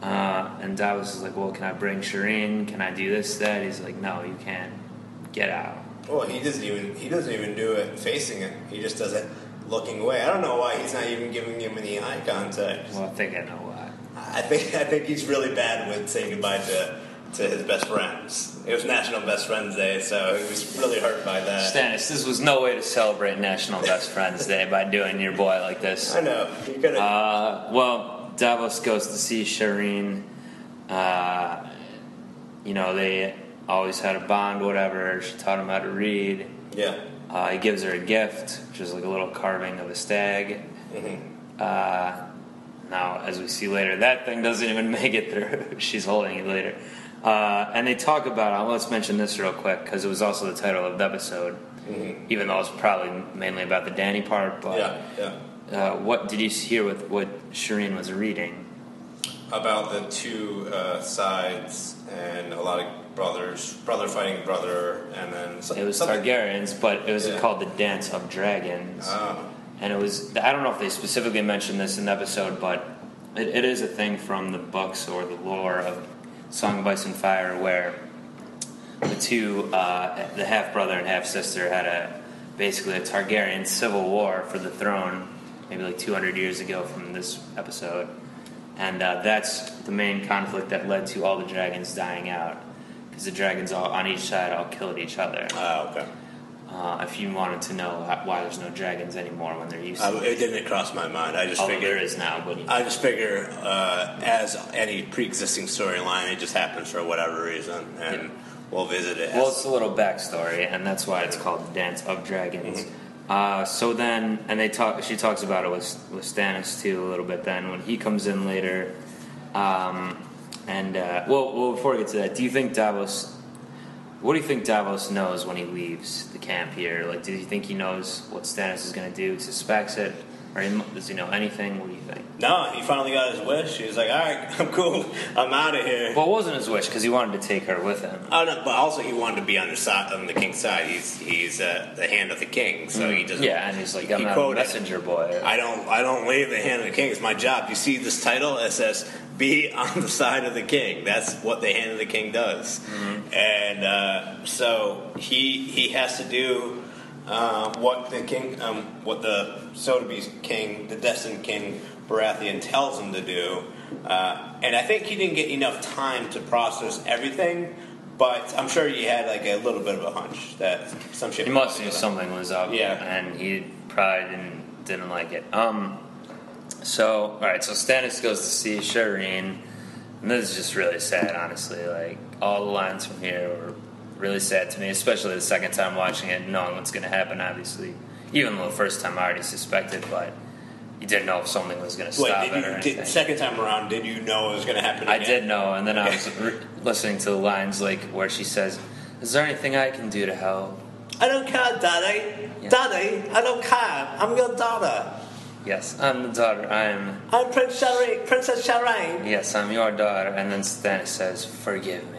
Uh, and Davos is like, "Well, can I bring Shireen? Can I do this, that?" He's like, "No, you can't. Get out." Well, he doesn't even he doesn't even do it facing it. He just does it looking away. I don't know why he's not even giving him any eye contact. Well, I think I know why. I think I think he's really bad with saying goodbye to to his best friends. It was National Best Friends Day, so he was really hurt by that. Stannis, this was no way to celebrate National Best Friends Day by doing your boy like this. I know could have. Uh, well, Davos goes to see Shireen. Uh, you know, they always had a bond, whatever. She taught him how to read. yeah. Uh, he gives her a gift, which is like a little carving of a stag. Mm-hmm. Uh, now, as we see later, that thing doesn't even make it through. She's holding it later. Uh, and they talk about, uh, let's mention this real quick, because it was also the title of the episode, even though it's probably mainly about the Danny part. But Mm-hmm. Yeah, yeah. uh, what did you hear with what Shireen was reading? About the two uh, sides and a lot of brothers, brother fighting brother, and then some, It was something- Targaryens, but it was Yeah. called the Dance of Dragons. Oh, and it was I don't know if they specifically mentioned this in the episode, but it, it is a thing from the books or the lore of Song of Ice and Fire, where the two, uh, the half brother and half sister, had a basically a Targaryen civil war for the throne, maybe like 200 years ago from this episode, and uh, that's the main conflict that led to all the dragons dying out, because the dragons all on each side all killed each other. Oh, okay. Uh, if you wanted to know why there's no dragons anymore when they're used to, I, it didn't cross my mind. I just although figured there is now, but I just figure, uh, as any pre-existing storyline, it just happens for whatever reason, and Yeah. we'll visit it. Well, it's a little backstory, and that's why it's called the Dance of Dragons. Uh, so then, and they talk. She talks about it with with Stannis too a little bit. Then when he comes in later, um, and uh, well, well, before we get to that, do you think Davos? What do you think Davos knows when he leaves the camp here? Like, do you think he knows what Stannis is going to do? Suspects it, or he- does he know anything? What do you think? no, he finally got his wish. He was like, "All right, I'm cool. I'm out of here." Well, it wasn't his wish because he wanted to take her with him. Oh, no, but also he wanted to be on the side, on the king's side. He's he's uh, the hand of the king, so he doesn't. Yeah, and he's like, he I'm not a messenger boy. I don't I don't leave the hand of the king. It's my job. You see this title? It says "Be on the side of the king." That's what the hand of the king does. And uh, so he he has to do uh, what the king, um, what the Sotheby's king, the destined king Baratheon tells him to do. Uh, and I think he didn't get enough time to process everything. But I'm sure he had like a little bit of a hunch that some shit. He must knew something was up. Yeah. and he probably didn't didn't like it. Um, so all right, so Stannis goes to see Shireen, and this is just really sad, honestly. Like all the lines from here were really sad to me, especially the second time watching it, knowing what's going to happen. Obviously, even though the first time I already suspected, but you didn't know if something was going to Wait, stop did it or you, anything. did, second time around, did you know it was going to happen? I did know, and then I was re- listening to the lines like where she says, "Is there anything I can do to help?" I don't care, Daddy. Yeah. Daddy, I don't care. I'm your daughter. Yes, I'm the daughter. I'm I'm Prince Shireen, Princess Shireen. Yes, I'm your daughter. And then Stannis says, Forgive me.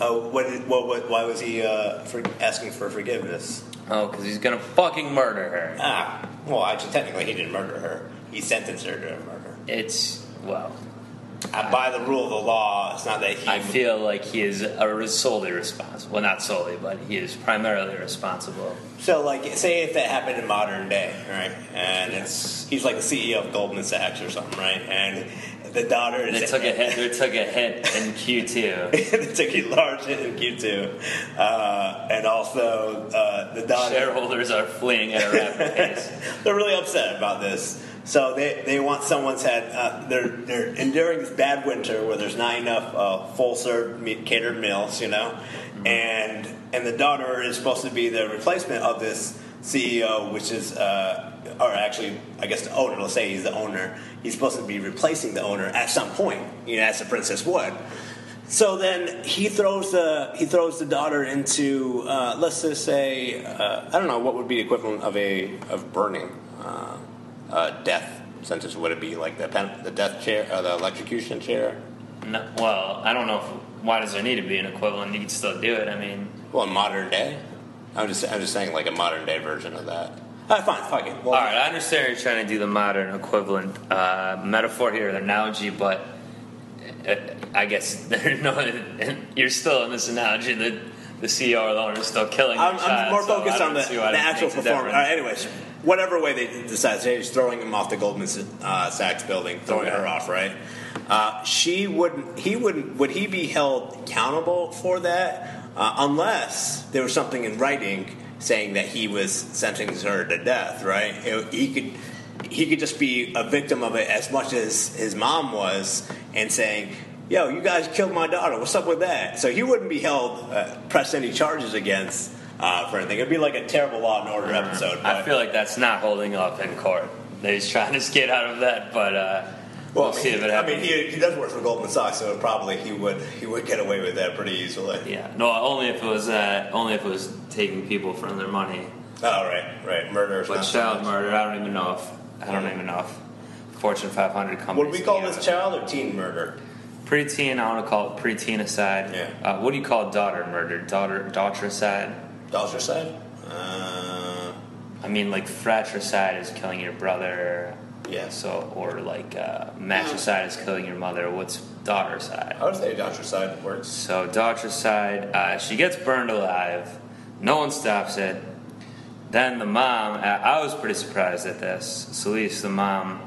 Oh, what, did- what, what, why was he uh, for asking for forgiveness? Oh, because he's gonna fucking murder her. Ah, well, actually, technically, he didn't murder her. He sentenced her to murder. It's, well, Uh, by the rule of the law, it's not that he. I feel like he is a, solely responsible. Well, not solely, but he is primarily responsible. So, like, say if that happened in modern day, right? And it's he's like the CEO of Goldman Sachs or something, right? And the daughter is They took a hit. They took a hit in Q2. they took a large hit in Q2, uh, and also uh, the daughter. Shareholders are fleeing at a rapid pace. They're really upset about this. So they, they want someone's head. Uh, they're they're enduring this bad winter where there's not enough uh, full serve catered meals, you know, and and the daughter is supposed to be the replacement of this CEO, which is uh, or actually I guess the owner. Let's say he's the owner. He's supposed to be replacing the owner at some point, you know, as the princess would. So then he throws the he throws the daughter into uh, let's just say uh, I don't know what would be the equivalent of a of burning uh, uh, death sentence would it be like the pen, the death chair or the electrocution chair? No, well, I don't know. If, why does there need to be an equivalent? You can still do it. I mean, Well, in modern day, I'm just I'm just saying like a modern day version of that. All right, fine, fuck it. Well, all right. I understand you're trying to do the modern equivalent uh, metaphor here, the analogy, but uh, I guess there's no. You're still in this analogy that the CEO alone is still killing. I'm, their I'm child, more focused I on the, the actual performance. All difference. right, anyways, whatever way they decide, say he's throwing him off the Goldman uh, Sachs building, throwing Okay. her off, right? Uh, she wouldn't. He wouldn't. Would he be held accountable for that uh, unless there was something in writing saying that he was sentencing her to death? Right? It- he could. He could just be a victim of it as much as his mom was, and saying, "Yo, you guys killed my daughter. What's up with that?" So he wouldn't be held, uh, pressed any charges against uh, for anything. It'd be like a terrible Law and Order episode. I feel like that's not holding up in court. He's trying to skate out of that, but uh, we'll Well, see if it happens. I mean, he, he does work for Goldman Sachs, so probably he would he would get away with that pretty easily. yeah, no, only if it was uh, only if it was taking people from their money. Oh, right, right. Murder. But not so child murder, I don't even know if I don't even know if Fortune 500 companies. Would we call this child or teen murder? preteen? I want to call it preteen-aside. Yeah. Uh, what do you call daughter murder? Daughter daughter-aside? Daughter-side? Uh, I mean, like fratricide is killing your brother. Yeah. So, or like uh, matricide is killing your mother. What's daughter's side. I would say daughter's side works. So daughter's side, uh, she gets burned alive. No one stops it. Then the mom, I I was pretty surprised at this. Celeste, the mom,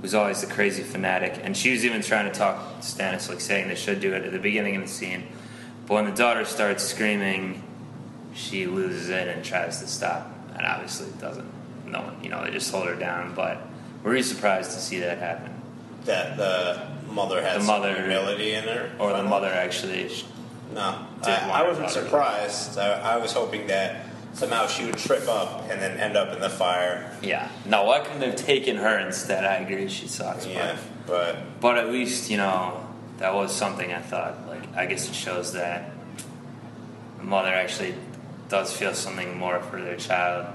was always the crazy fanatic, and she was even trying to talk to Stannis, like saying they should do it at the beginning of the scene. But when the daughter starts screaming, she loses it and tries to stop, and obviously it doesn't. No one, you know, they just hold her down. But were you surprised to see that happen, That the mother has The mother- humility in her. or the mother actually? No, I, I wasn't surprised. I, I was hoping that somehow she would trip up and then end up in the fire. Yeah, no, I couldn't have taken her instead. I agree, she sucks. but- Yeah, but But at least, you know, that was something I thought. Like, I guess it shows that the mother actually does feel something more for their child,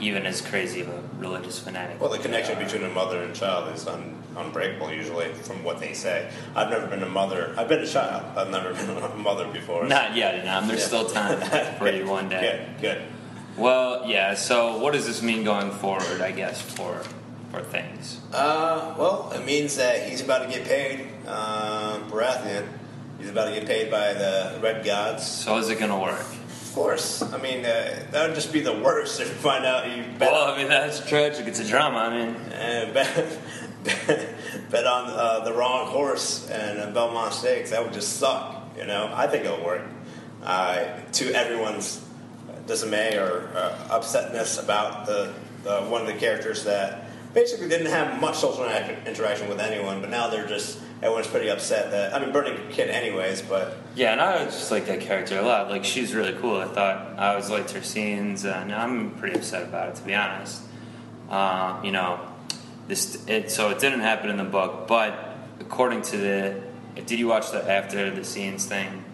even as crazy of a religious fanatic. well, the connection between a mother and child is un, unbreakable usually, from what they say. I've never been a mother. I've been a child. I've never been a mother before. Not yet, Nam. There's Yeah. still time for you one day. Good, good. Well, yeah. So, what does this mean going forward? I guess for for things. Uh, well, it means that he's about to get paid. Um, Baratheon. He's about to get paid by the Red Gods. So, is it going to work? Of course. I mean, uh, that would just be the worst if you find out you bet, Well, I mean, that's tragic. It's a drama. I mean, uh, bet, bet on uh, the wrong horse and uh, Belmont Stakes. That would just suck. You know, I think it'll work. Uh, to everyone's dismay or uh, upsetness about the, the one of the characters that basically didn't have much social interaction with anyone, but now they're just everyone's pretty upset that I mean, Burning Kid, anyways, but. Yeah, and I just like that character a lot. Like she's really cool. I thought I always liked her scenes, and I'm pretty upset about it to be honest. Uh, you know, this it so it didn't happen in the book, but according to the, did you watch the after the scenes thing?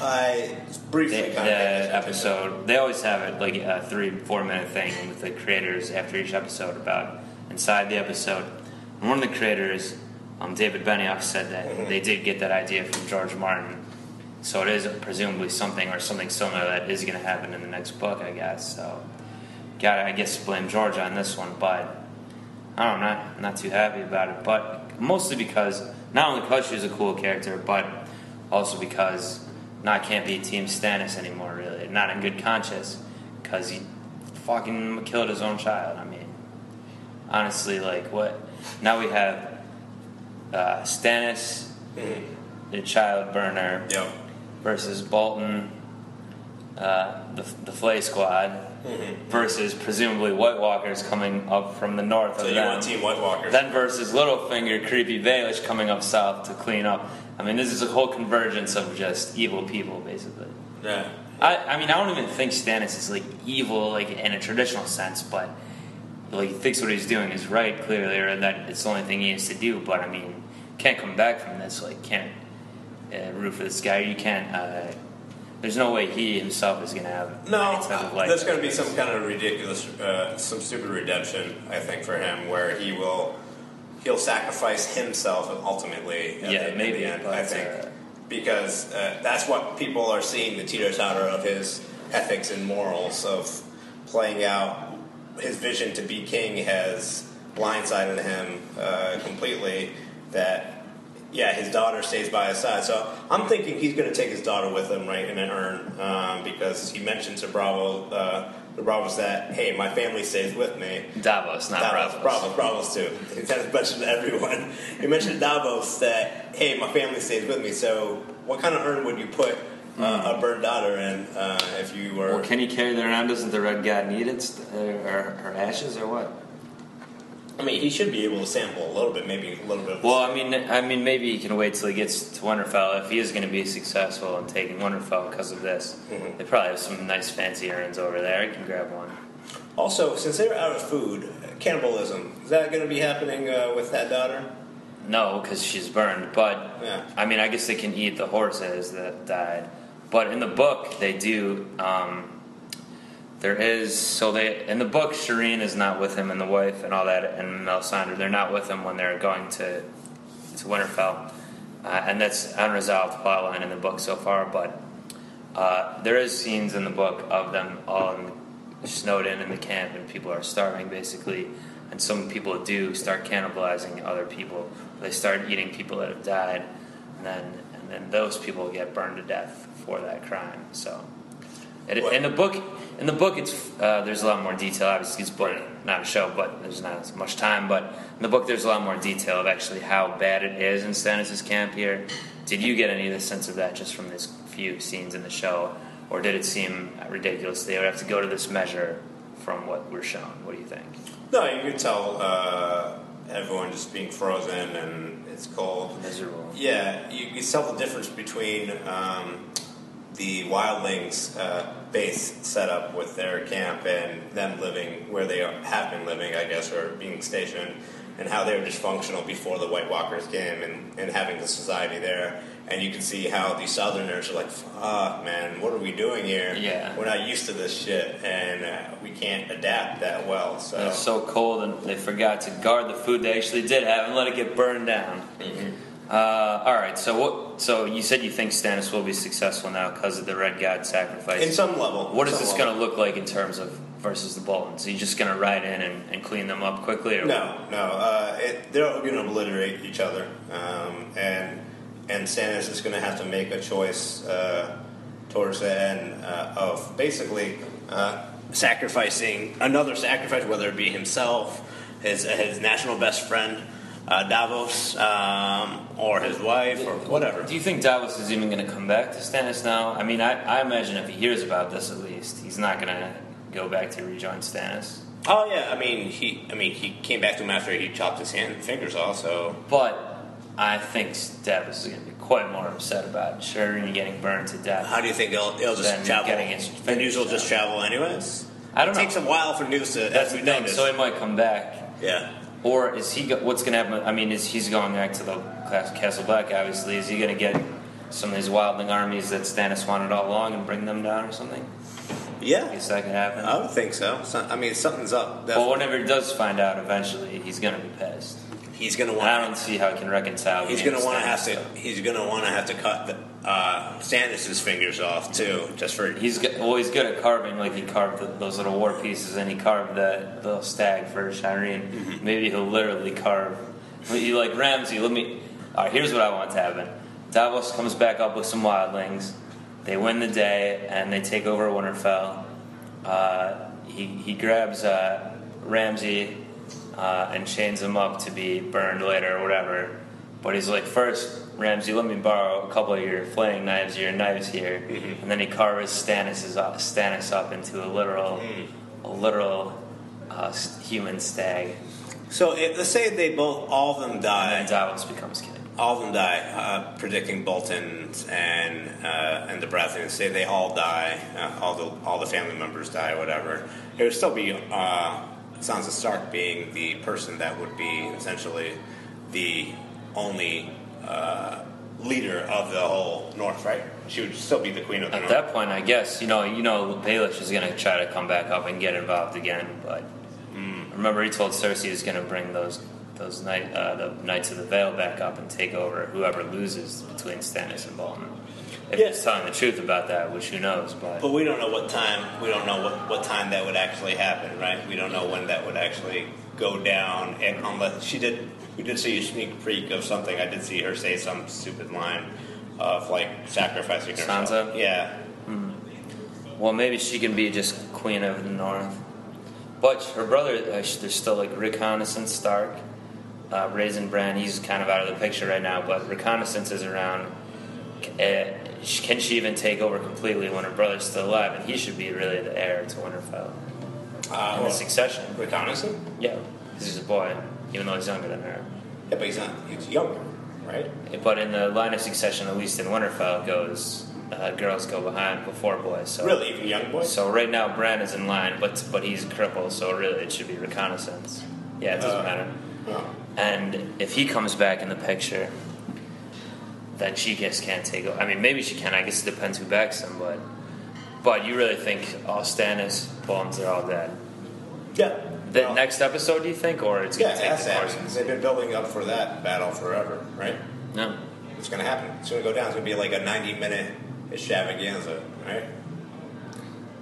I briefly The, the of paid attention episode they always have it like a three four minute thing with the creators after each episode about inside the episode. And one of the creators, um, David Benioff, said that Mm-hmm. they did get that idea from George Martin. So it is presumably something or something similar that is going to happen in the next book, I guess. So, got I guess blame George on this one, but I don't know, not not too happy about it. But mostly because not only because she's a cool character, but also because now I can't be Team Stannis anymore. Really, not in good conscience because he fucking killed his own child. I mean, honestly, like what? Now we have uh, Stannis, the child burner, Yep. versus Bolton, uh, the the Flay Squad, versus presumably White Walkers coming up from the north So of you them. want Team White Walkers? Then versus Littlefinger, Creepy Baelish coming up south to clean up. I mean, this is a whole convergence of just evil people, basically. yeah. I, I mean, I don't even think Stannis is like evil, like in a traditional sense, but like he thinks what he's doing is right, clearly, or that it's the only thing he needs to do. But I mean, can't come back from this. Like, can't uh, root for this guy. You can't. Uh, there's no way he himself is gonna have No, any type of life. there's going to be some kind of ridiculous, uh, some stupid redemption. I think for him, where he will, he'll sacrifice himself ultimately. At Yeah, the, maybe, the end, I think, uh, because uh, that's what people are seeing the teeter totter of his ethics and morals of playing out. His vision to be king has blindsided him uh, completely. That yeah, his daughter stays by his side. So I'm thinking he's going to take his daughter with him, right, in an urn, um, because he mentioned to Bravo, uh, the Bravos that hey, my family stays with me. Davos, not Davos, Bravos. Bravos, Bravos too. He of mentioned to everyone. He mentioned to Davos that hey, my family stays with me. So what kind of urn would you put uh, a burned daughter and uh, if you were? Well, can he carry that around? Doesn't the Red God need it, uh, or her ashes, or what? I mean, he should be able to sample a little bit, maybe a little bit. Of Well, I mean, I mean, maybe he can wait till he gets to Winterfell if he is going to be successful in taking Winterfell because of this. Mhm. They probably have some nice fancy urns over there. He can grab one. Also, since they're out of food, cannibalism is that going to be happening uh, with that daughter? No, because she's burned. But Yeah. I mean, I guess they can eat the horses that died. But in the book, they do. Um, there is so they in the book, Shireen is not with him and the wife and all that, and Melisandre. They're not with him when they're going to to Winterfell, uh, and that's unresolved plotline in the book so far. But uh, there is scenes in the book of them all in, snowed in in the camp, and people are starving basically. And some people do start cannibalizing other people. They start eating people that have died. and then and then those people get burned to death for that crime. So, it, in the book, in the book, it's uh, there's a lot more detail. Obviously, it's book, not a show, but there's not as much time. But in the book, there's a lot more detail of actually how bad it is in Stannis' camp here. Did you get any of the sense of that just from these few scenes in the show, or did it seem ridiculous? They would have to go to this measure from what we're shown. What do you think? No, you can tell uh, everyone just being frozen and it's cold. Miserable. Yeah, you can tell the difference between um, the wildlings' uh, base setup with their camp and them living where they are, have been living, I guess, or being stationed, and how they were dysfunctional before the White Walkers came and, and having the society there. And you can see how the Southerners are like, fuck, man, what are we doing here? Yeah. We're not used to this shit, and uh, we can't adapt that well. So. It was so cold, and they forgot to guard the food they actually did have and let it get burned down. Uh, all right. So what? So you said you think Stannis will be successful now because of the Red God sacrifice. In some level. what is this going to look like in terms of versus the Boltons? Are you just going to ride in and, and clean them up quickly? Or No, no. Uh, it, they're going to obliterate each other, um, and and Stannis is going to have to make a choice uh, towards the end uh, of basically uh, sacrificing another sacrifice, whether it be himself, his his national best friend uh, Davos, um, or his wife, or whatever. Do you think Davos is even going to come back to Stannis now? I mean, I, I imagine if he hears about this, at least he's not going to go back to rejoin Stannis. Oh yeah, I mean he, I mean he came back to him after he chopped his hand fingers off. So But I think Davos is going to be quite more upset about Shireen getting burned to death. How do you think it'll, it'll just travel? The news will just travel anyways. I don't it know. It takes a while for news to. That's as we noticed. So it might come back, yeah. Or is he? Go, what's going to happen? I mean, is he's going back to the Castle Black? Obviously, is he going to get some of these wildling armies that Stannis wanted all along and bring them down or something? Yeah. I Guess that could happen. I would think so. so I mean, something's up. well, whenever he does find out, eventually he's going to be pissed. He's going to And I want. don't see how he can reconcile. He's going to want to have to. He's going to want to have to cut the, uh, Stannis's fingers off too, just for. He's good, well. He's good at carving. Like he carved the, those little war pieces, and he carved that little stag for Shireen. Mm-hmm. Maybe he'll literally carve. He like Ramsay. Let me. All right. Here's what I want to happen. Davos comes back up with some wildlings. They win the day, and they take over Winterfell. Uh, he he grabs uh, Ramsay uh, and chains him up to be burned later or whatever. But he's like, first, Ramsay, let me borrow a couple of your flaying knives, your knives here, and then he carves Stannis up, Stannis up into a literal, a literal uh, human stag, So if, let's say they both, all of them and die. then Davos becomes king. all of them die, uh, predicting Bolton and uh, and the Baratheons. Say they all die, uh, all the all the family members die, or whatever. It would still be uh, Sansa Stark being the person that would be essentially the only uh, leader of the whole North, right? She would still be the queen of the north. At North. that point, I guess you know, you know, Baelish is going to try to come back up and get involved again. But remember, he told Cersei he was going to bring those those knight, uh, the Knights of the Vale back up and take over whoever loses between Stannis and Bolton. If Yeah. he's telling the truth about that, which who knows, but But we don't know what time. We don't know what, what time that would actually happen, right? We don't know when that would actually go down. And unless she did, we did see a sneak peek of something. I did see her say some stupid line of like sacrificing herself. Sansa? Yeah. well, maybe she can be just Queen of the North. But her brother, uh, there's still like Reconnaissance Stark, uh, Raisin Bran. He's kind of out of the picture right now, but Reconnaissance is around. Uh, sh- can she even take over completely when her brother's still alive? And he should be really the heir to Winterfell Uh, in the succession. reconnaissance? Yeah, because he's a boy, even though he's younger than her. Yeah, but he's not. He's younger, right? But in the line of succession, at least in Winterfell, goes uh, girls go behind before boys. So Really, even young boys. So right now, Bran is in line, but but he's crippled, so really it should be reconnaissance. Yeah, it doesn't Uh, matter. Oh. And if he comes back in the picture, then she just can't take. I mean, maybe she can. I guess it depends who backs him, but but you really think all Stannis, Bones, they're all dead? Yeah. The Well, next episode, do you think, or it's Yeah, gonna take the? They've been building up for that battle forever, right? No. It's going to happen. It's going to go down. It's going to be like a 90 minute extravaganza, right?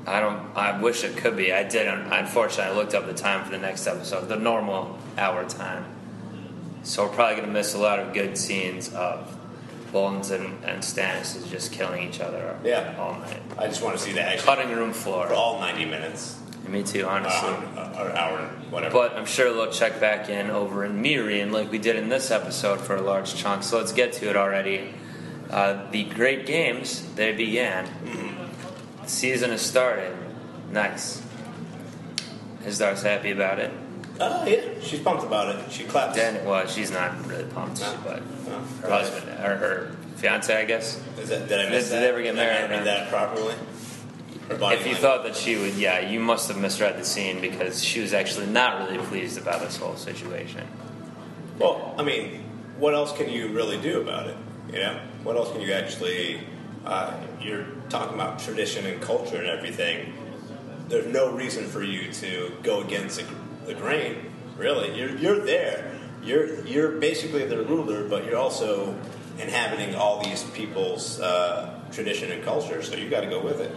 I don't. I wish it could be. I didn't. Unfortunately, I looked up the time for the next episode, the normal hour time. So we're probably going to miss a lot of good scenes of Bones and, and Stannis is just killing each other Yeah. all night. I just want to see the action Cutting room floor. for all 90 minutes. Me too, honestly. Uh, or hour, whatever. But I'm sure they'll check back in over in Meereen like we did in this episode for a large chunk. So let's get to it already. Uh, the great games, they began. The season has started. Nice. Hizdar's happy about it. Oh, yeah. She's pumped about it. She claps. Dan, well, she's not really pumped, No. but No. her husband, or her fiance, I guess. Is that, did I miss Did that? they ever get Did I married read that properly? If you language. thought that she would, yeah, you must have misread the scene because she was actually not really pleased about this whole situation. Well, I mean, what else can you really do about it? You know, what else can you actually? Uh, you're talking about tradition and culture and everything. There's no reason for you to go against the, the grain. Really, you're you're there. You're you're basically the ruler, but you're also inhabiting all these people's uh, tradition and culture. So you got to go with it.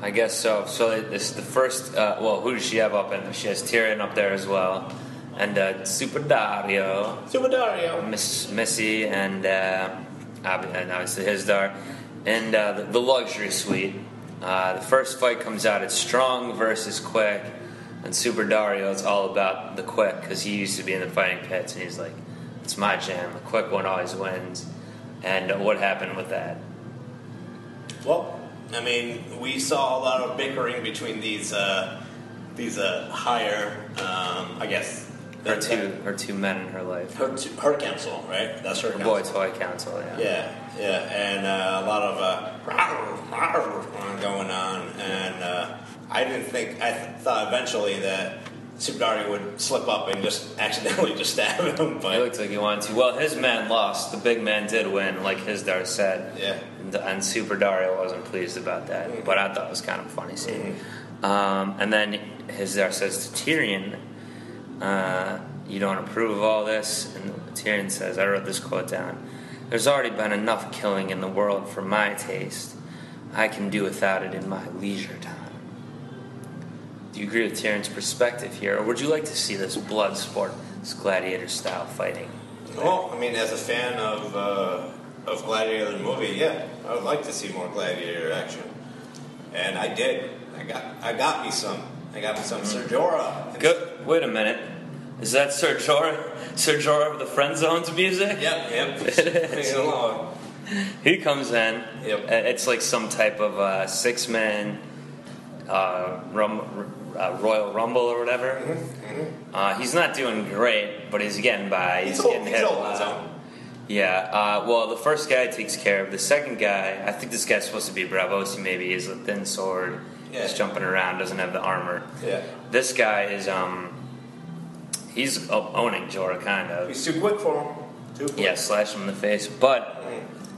I guess so. So this is the first. Uh, well, who does she have up And? She has Tyrion up there as well, and uh, Super Daario, Super Daario. Miss Missy, and uh, ob- and obviously Hizdar, and uh, the, the luxury suite. Uh, the first fight comes out. It's strong versus quick, and Super Daario. It's all about the quick because he used to be in the fighting pits, and he's like, "It's my jam. The quick one always wins." And what happened with that? Well, I mean, we saw a lot of bickering between these uh, these uh, higher, um, I guess, Her two, her two men in her life. her, two, her council, right? That's her Her council. boy toy council, yeah. Yeah, yeah, and uh, a lot of uh, going on, and uh, I didn't think I th- thought eventually that Subdari would slip up and just accidentally just stab him, He but looked like he wanted to. Well, his man lost. The big man did win, like his Hizdar said. yeah. And, and Super Daario wasn't pleased about that, but I thought it was kind of funny scene. Um, and then his Hizdar says to Tyrion, uh, You don't approve of all this? And Tyrion says, I wrote this quote down There's already been enough killing in the world for my taste. I can do without it in my leisure time. Do you agree with Tyrion's perspective here, or would you like to see this blood sport, this gladiator style fighting? Well, I mean, as a fan of uh, of Gladiator the movie, yeah, I would like to see more Gladiator action, and I did. I got I got me some. I got me some Jorah. Good. Wait a minute. Is that Sir Jorah? Sir Jorah of the Friend Zones music? Yep, yep. It is. Bring it along. He comes in. Yep. It's like some type of uh, six man uh, rum, uh, Royal Rumble or whatever. Uh, he's not doing great, but he's getting by. He's, He's old- getting he's hit a old on his lot. Yeah. Uh, well, the first guy takes care of. The second guy, I think this guy's supposed to be Braavosi. Maybe he's a thin sword. Yeah. He's jumping around. Doesn't have the armor. Yeah, This guy is um. He's owning Jorah, kind of. he's too quick for him. Too quick. Yeah, slash him in the face. But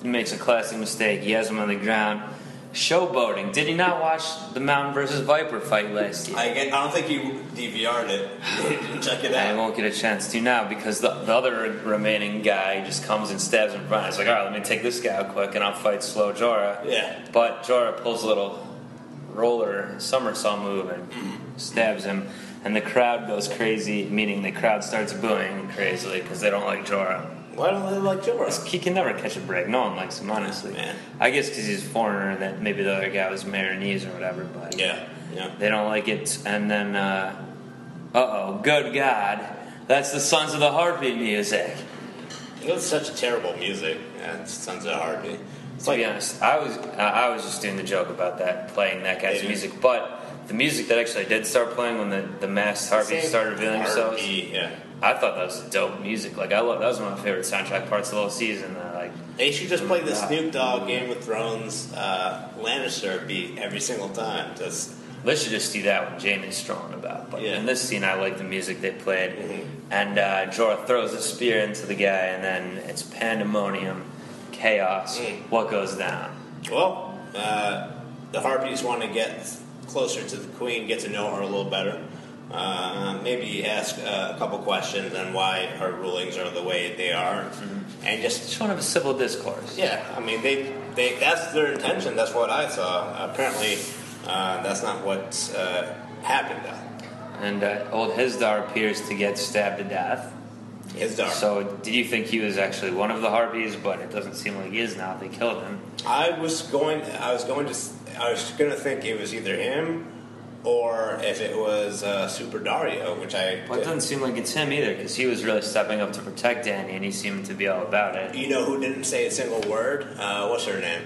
he makes a classic mistake. He has him on the ground. Showboating. Did he not watch the Mountain versus Viper fight last year? I, get, I don't think he DVR'd it. Check it out. I won't get a chance to now because the, the other remaining guy just comes and stabs him in front. He's like, all right, let me take this guy out quick and I'll fight slow Jorah. Yeah. But Jorah pulls a little roller somersault move and mm-hmm. stabs him. And the crowd goes crazy, meaning the crowd starts booing crazily because they don't like Jorah. Why don't they like Jorah? He can never catch a break. No one likes him, honestly. Man. I guess because he's a foreigner, and that maybe the other guy was Meereenese or whatever. But Yeah, yeah. they don't like it. And then, uh oh, good God, that's the Sons of the Heartbeat music. It was such terrible music. Yeah, it sounds so hard. It's To like be honest, I was I was just doing the joke about that, playing that guy's Maybe. music. But the music that actually did start playing when the the masked Heartbeats started revealing themselves, Yeah. I thought that was dope music. Like I love that was one of my favorite soundtrack parts of the whole season. Uh, like They should just play the Snoop Dogg Game of Thrones uh, Lannister beat every single time. Just Let's just do that when Jaime's strolling about. But Yeah. in this scene, I like the music they played. Mhm. And uh, Jorah throws a spear into the guy, and then it's pandemonium, chaos. Mm. What goes down? well, uh, the Harpies want to get closer to the Queen, get to know her a little better. Uh, maybe ask uh, a couple questions on why her rulings are the way they are, and just to have a civil discourse. Yeah, I mean they, they that's their intention. That's what I saw. Apparently, uh, that's not what uh, happened. Though. And uh, old Hizdar appears to get stabbed to death. Daughter. So, did you think he was actually one of the harpies? But it doesn't seem like he is now. They killed him. I was going. I was going to. I was going to think it was either him or if it was uh, Super Daario, which I. Well, it doesn't seem like it's him either, because he was really stepping up to protect Danny, and he seemed to be all about it. You know who didn't say a single word? Uh, what's her name?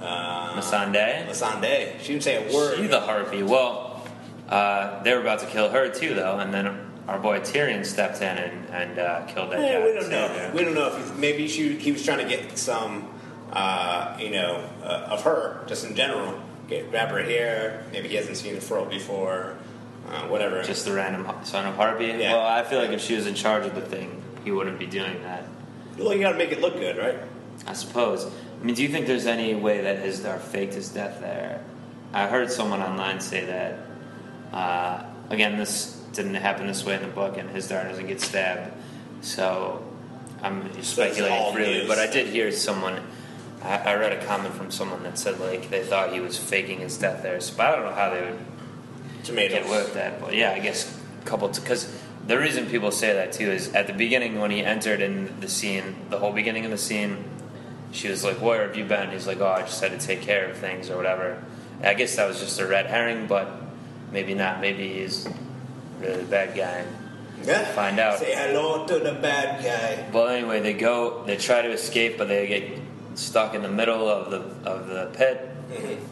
Uh, Missandei? Missandei. She didn't say a word. She the harpy. Well, uh, they were about to kill her too, though, and then our boy Tyrion stepped in and, and uh, killed that Yeah, guy. we don't know. yeah. We don't know if maybe she, he was trying to get some, uh, you know, uh, of her just in general. Get grab her hair. Maybe he hasn't seen a fro before. Uh, whatever. Just the random son of Harpy. Yeah. Well, I feel like if she was in charge of the thing, he wouldn't be doing that. well, you got to make it look good, right? I suppose. I mean, do you think there's any way that his Hizdar faked his death there? I heard someone online say that. Uh, again, this didn't happen this way in the book, and his Hizdar doesn't get stabbed. So I'm speculating news. But I did hear someone. I, I read a comment from someone that said like they thought he was faking his death there. So but I don't know how they would Tomatoes. get away with that. But yeah, I guess a couple because the reason people say that too is at the beginning when he entered in the scene, the whole beginning of the scene, she was like, "Where have you been?" He's like, "Oh, I just had to take care of things or whatever." I guess that was just a red herring, but maybe not. Maybe he's really the bad guy. Yeah. Find out. Say hello to the bad guy. Well, anyway, they go, they try to escape, but they get stuck in the middle of the of the pit,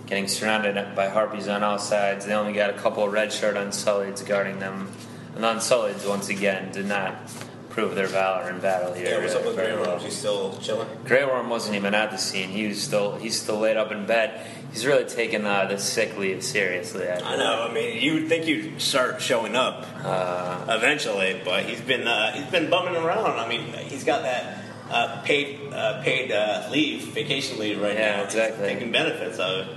getting surrounded by harpies on all sides. They only got a couple of red shirt unsullieds guarding them, and the unsullieds once again did not prove their valor in battle here. Yeah, what's up with Grey well. Worm? She's still chilling. Grey Worm wasn't even at the scene. He was still he's still laid up in bed. He's really taking uh, this sick leave seriously. I know. I mean, you would think you'd start showing up Uh, eventually, but he's been uh, he's been bumming around. I mean, he's got that uh, paid uh, paid uh, leave, vacation leave right Yeah, now. exactly. He's taking benefits of it.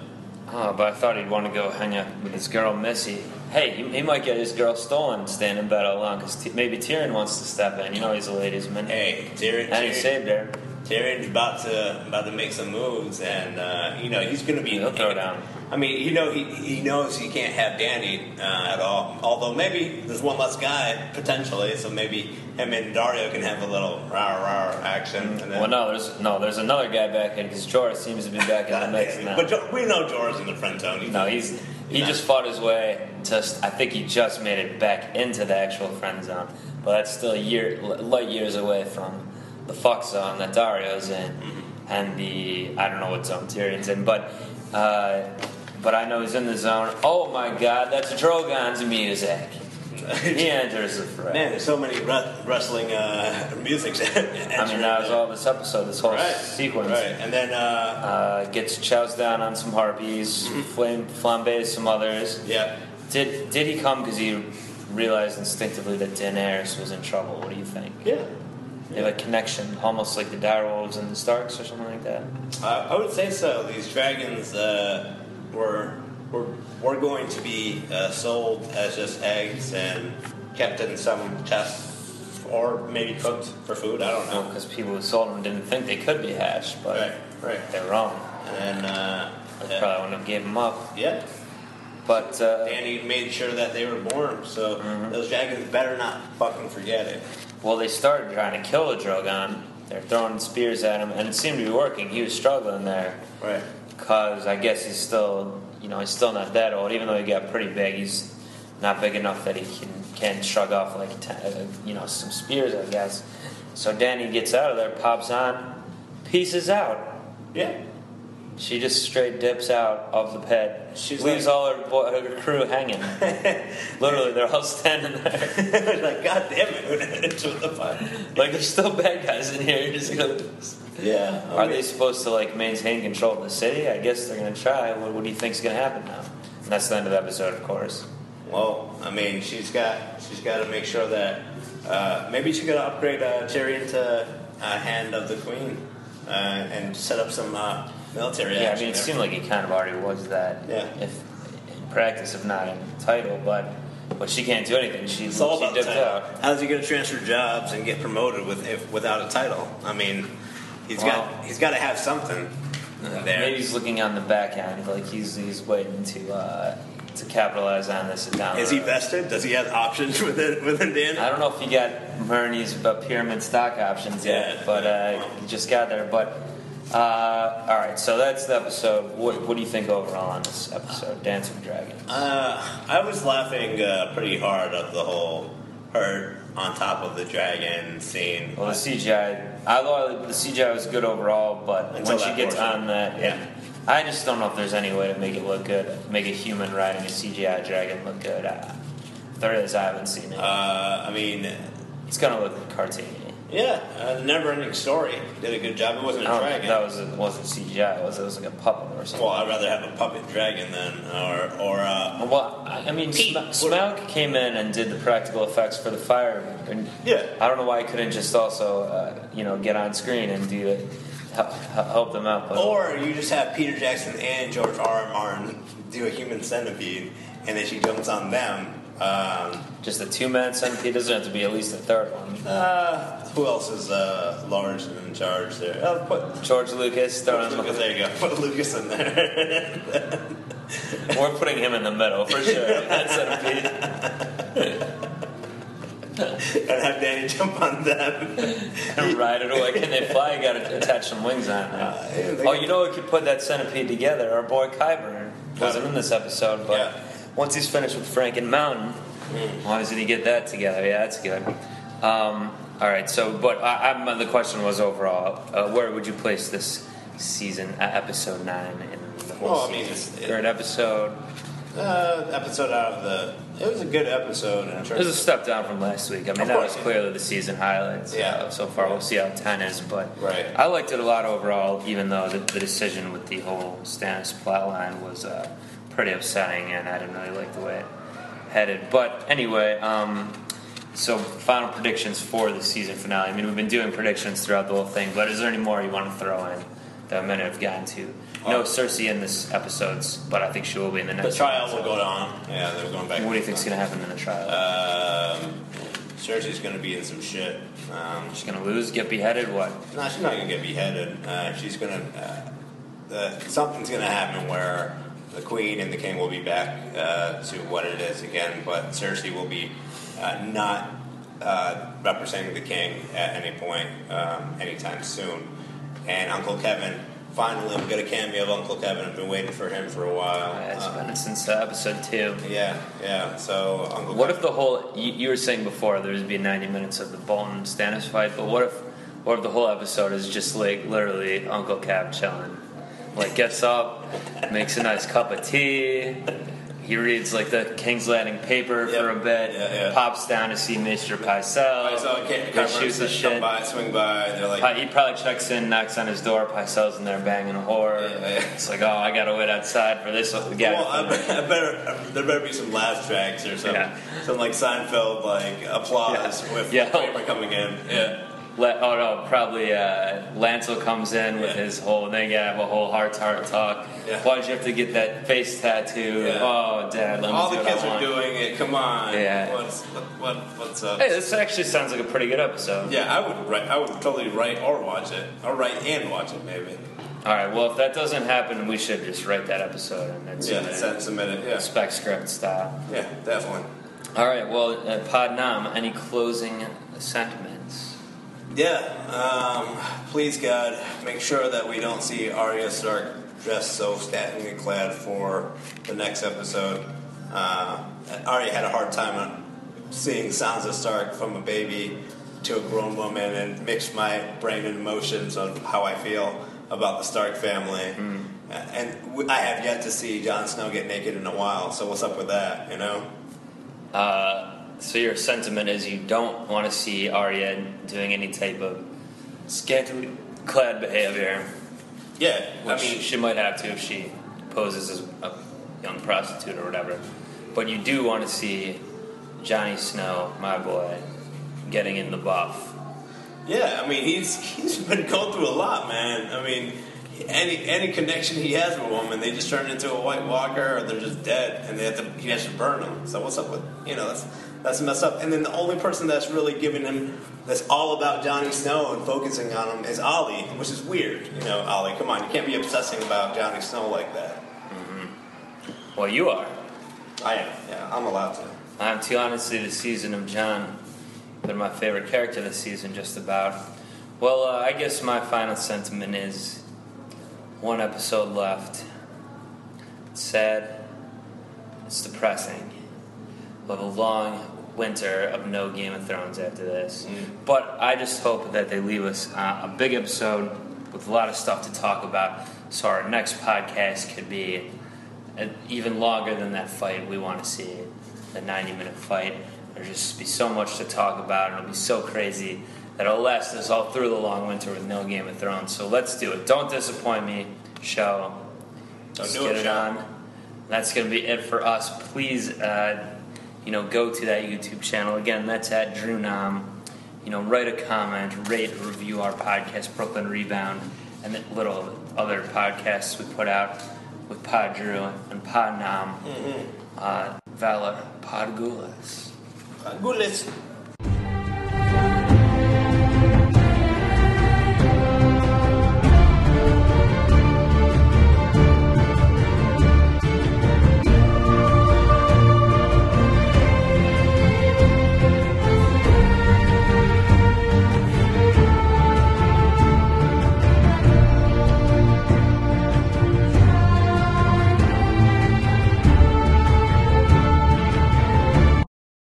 Oh, but I thought he'd want to go hang out with his girl Missy. Hey, he, he might get his girl stolen, staying in bed all alone, because t- maybe Tyrion wants to step in. You know he's a ladies' man. Hey, Tyrion, and he Tyrion, saved her. Tyrion's about to about to make some moves, and uh, you know he's going to be. He'll throw down. I mean, you know he he knows he can't have Danny uh, at all. Although maybe there's one less guy potentially, so maybe him and Daario can have a little rah rah action. Then, Well, no, there's no, there's another guy back in because Jorah seems to be back in the mix now. But Jo- we know Jorah's in the friend zone. He's- No, he's he not- just fought his way to. I think he just made it back into the actual friend zone, but that's still a year, light years away from the fuck zone that Daario's in, and the I don't know what zone Tyrion's in, but uh, but I know he's in the zone. Oh my God, that's Drogon's music. He enters the fray. Man, there's so many ru- wrestling uh, music. I mean, that was all this episode, this whole right. sequence. Right, and then uh, Uh, gets chows down on some harpies, flame flambés some others. yeah, Did did he come because he realized instinctively that Daenerys was in trouble? What do you think? yeah. They have a connection, almost like the Direwolves and the Starks, or something like that. Uh, I would say so. These dragons uh, were, were were going to be uh, sold as just eggs and kept in some chests, or maybe cooked for food. I don't know. Because people who sold them didn't think they could be hatched, but Right, right. they're wrong. And uh, They yeah. probably wouldn't have gave them up. yeah, But uh, Danny made sure that they were born. So Mm-hmm. those dragons better not fucking forget it. well, they started trying to kill the Drogon. They're throwing spears at him, and it seemed to be working. He was struggling there. Right. Because I guess he's still, you know, he's still not that old. Even though he got pretty big, he's not big enough that he can can shrug off like uh, you know some spears, I guess. So Danny gets out of there, pops on, pieces out. Yeah. She just straight dips out of the pit. She leaves like- all her, bo- her crew hanging. Literally, they're all standing there. like, God damn it! The like there's still bad guys in here. You're just gonna. Yeah. Are they supposed to like maintain control of the city? I guess they're gonna try. What, what do you think's gonna happen now? And that's the end of the episode, of course. Well, I mean, she's got she's got to make sure that uh, maybe she to upgrade uh, Tyrion to uh, Hand of the Queen uh, and set up some uh, military Yeah, I mean, it seemed like he kind of already was that. Yeah. If in practice, if not in title, but but she can't do anything. She it's all about title. out. How's he going to transfer jobs and get promoted with if, without a title? I mean, he's Well- got he's got to have something there. Maybe he's looking on the back end, like he's he's waiting to uh, to capitalize on this down. Is he vested? Does he have options within within Dan? I don't know if he got Bernie's uh, pyramid stock options yet, Yeah. but uh, he just got there. But uh, all right, so that's the episode. What, what do you think overall on this episode, Dance with Dragons? Uh, I was laughing uh, pretty hard at the whole her on top of the dragon scene. Well, the CGI, although the CGI was good overall, but Until when she gets portion. on that, Yeah. I just don't know if there's any way to make it look good, make a human riding a CGI dragon look good. Uh, there is, I haven't seen it. Uh, I mean, it's gonna look cartoony. Yeah, uh, the never-ending story did a good job. It wasn't a I don't think dragon. that was it wasn't CGI. It was it was like a puppet or something. well, I'd rather have a puppet dragon than or or uh, Well, I I mean, Pete, Sm- what- Smaug came in and did the practical effects for the fire. And Yeah. I don't know why he couldn't just also, uh, you know, get on screen and do it, help, help them out. But or you just have Peter Jackson and George R. R. Martin do a human centipede, and then she jumps on them. Um, just a two-man centipede doesn't have to be at least a third one. uh, who else is uh, large and in charge there? Oh, put George Lucas, throw him- Lucas. There you go. Put Lucas in there. we're putting him in the middle for sure. That centipede and have Dany jump on them. and ride it away. Can they fly? You got to attach some wings on. Uh, Oh, you know, we could put that centipede together. Our boy Qyburn wasn't in this episode, but Yeah. once he's finished with Franken Mountain, why doesn't he get that together? Yeah, that's good. Um, all right, so but I, I'm, the question was overall, uh, where would you place this season, uh, episode nine in the whole Well, I mean, season? it's- Third episode. Uh, episode out of the. It was a good episode in terms. It was a step down from last week. I mean, that was clearly the season highlights. Yeah. uh, so far, we'll see how ten is, but Right. I liked it a lot overall. Even though the, the decision with the whole Stannis plotline was uh, pretty upsetting, and I didn't really like the way it headed. But anyway, um, so final predictions for the season finale. I mean, we've been doing predictions throughout the whole thing, but is there any more you want to throw in that I might have gotten to? No Uh, Cersei in this episodes, but I think she will be in the next. the trial episode. will go on. Yeah, they're going back. What do you think's going to happen in the trial? Um, Cersei's going to be in some shit. Um, She's going to lose, get beheaded. What? no, she's not going to get beheaded. Uh, she's going to. Uh, uh, something's going to happen where the queen and the king will be back uh, to what it is again, but Cersei will be uh, not uh, representing the king at any point, um, anytime soon. And Uncle Kevan. Finally, we got a cameo of Uncle Kevan. I've been waiting for him for a while. It's Uh, been since episode two. yeah, yeah. So Uncle. What Kevan, if the whole you, you were saying before there would be 90 minutes of the Bolton Stannis fight, but what if what if the whole episode is just like literally Uncle Cap chilling, like gets up, makes a nice cup of tea, he reads like the King's Landing paper Yep. for a bit, Yeah, yeah. pops down to see Mr. Saw a kid, He shoots the come shit. by, swing by. They're like, He probably checks in, knocks on his door. Pycelle's in there banging a whore. Yeah. It's like, oh, I gotta wait outside for this well, I, I better there better be some laugh tracks or some Yeah. some like Seinfeld like applause with Yeah. Kramer coming in. Yeah, Le- oh no, probably uh, Lancel comes in with Yeah. his whole. They have a whole heart to heart talk. Yeah. Why'd you have to get that face tattoo? Yeah. Oh, Dad, let me all the kids are doing it. Come on, Yeah. What's what, what what's up? Hey, this actually sounds like a pretty good episode. Yeah, I would write. I would totally write or watch it. Or write and watch it, maybe. All right. Well, if that doesn't happen, we should just write that episode and then Yeah, submit send it. submit it. Yeah, spec script style. yeah, definitely. All right. Well, uh, Pod Nam, any closing sentiments? Yeah, um, please God, make sure that we don't see Arya Stark dressed so scantily clad for the next episode. Uh, Arya had a hard time on seeing Sansa Stark from a baby to a grown woman and mixed my brain and emotions of how I feel about the Stark family. Uh, And I have yet to see Jon Snow get naked in a while, so what's up with that, you know? Uh, so your sentiment is you don't want to see Arya doing any type of scantily clad behavior. Yeah, I mean, she might have to if she poses as a young prostitute or whatever. But you do want to see Johnny Snow, my boy, getting in the buff. Yeah, I mean he's he's been going through a lot, man. I mean, any any connection he has with a woman, they just turn into a White Walker, or they're just dead, and they have to he has to burn them. So what's up with you know that's that's messed up. And then the only person that's really giving him that's all about Johnny Snow and focusing on him is Olly, which is weird. You know, Olly, come on, you can't be obsessing about Johnny Snow like that. Well, you are. I am. Yeah, I'm allowed to. I'm too honestly the season of Jon been my favorite character this season, just about. Well, uh, I guess my final sentiment is one episode left. It's sad. It's depressing. We'll have a long winter of no Game of Thrones after this. But I just hope that they leave us uh, a big episode with a lot of stuff to talk about so our next podcast could be uh, even longer than that fight we want to see the 90 minute fight. There'll just be so much to talk about, and it'll be so crazy that it'll last us all through the long winter with no Game of Thrones. So let's do it. Don't disappoint me, show. Let's do get it, it on. That's going to be it for us. Please, uh, you know, go to that YouTube channel. Again, that's at Drew Nam. You know, write a comment, rate, review our podcast, Brooklyn Rebound, and the little other podcasts we put out with Pod Drew and Pod Nam. Mm-hmm. Uh, Valor Podgulas. Gules.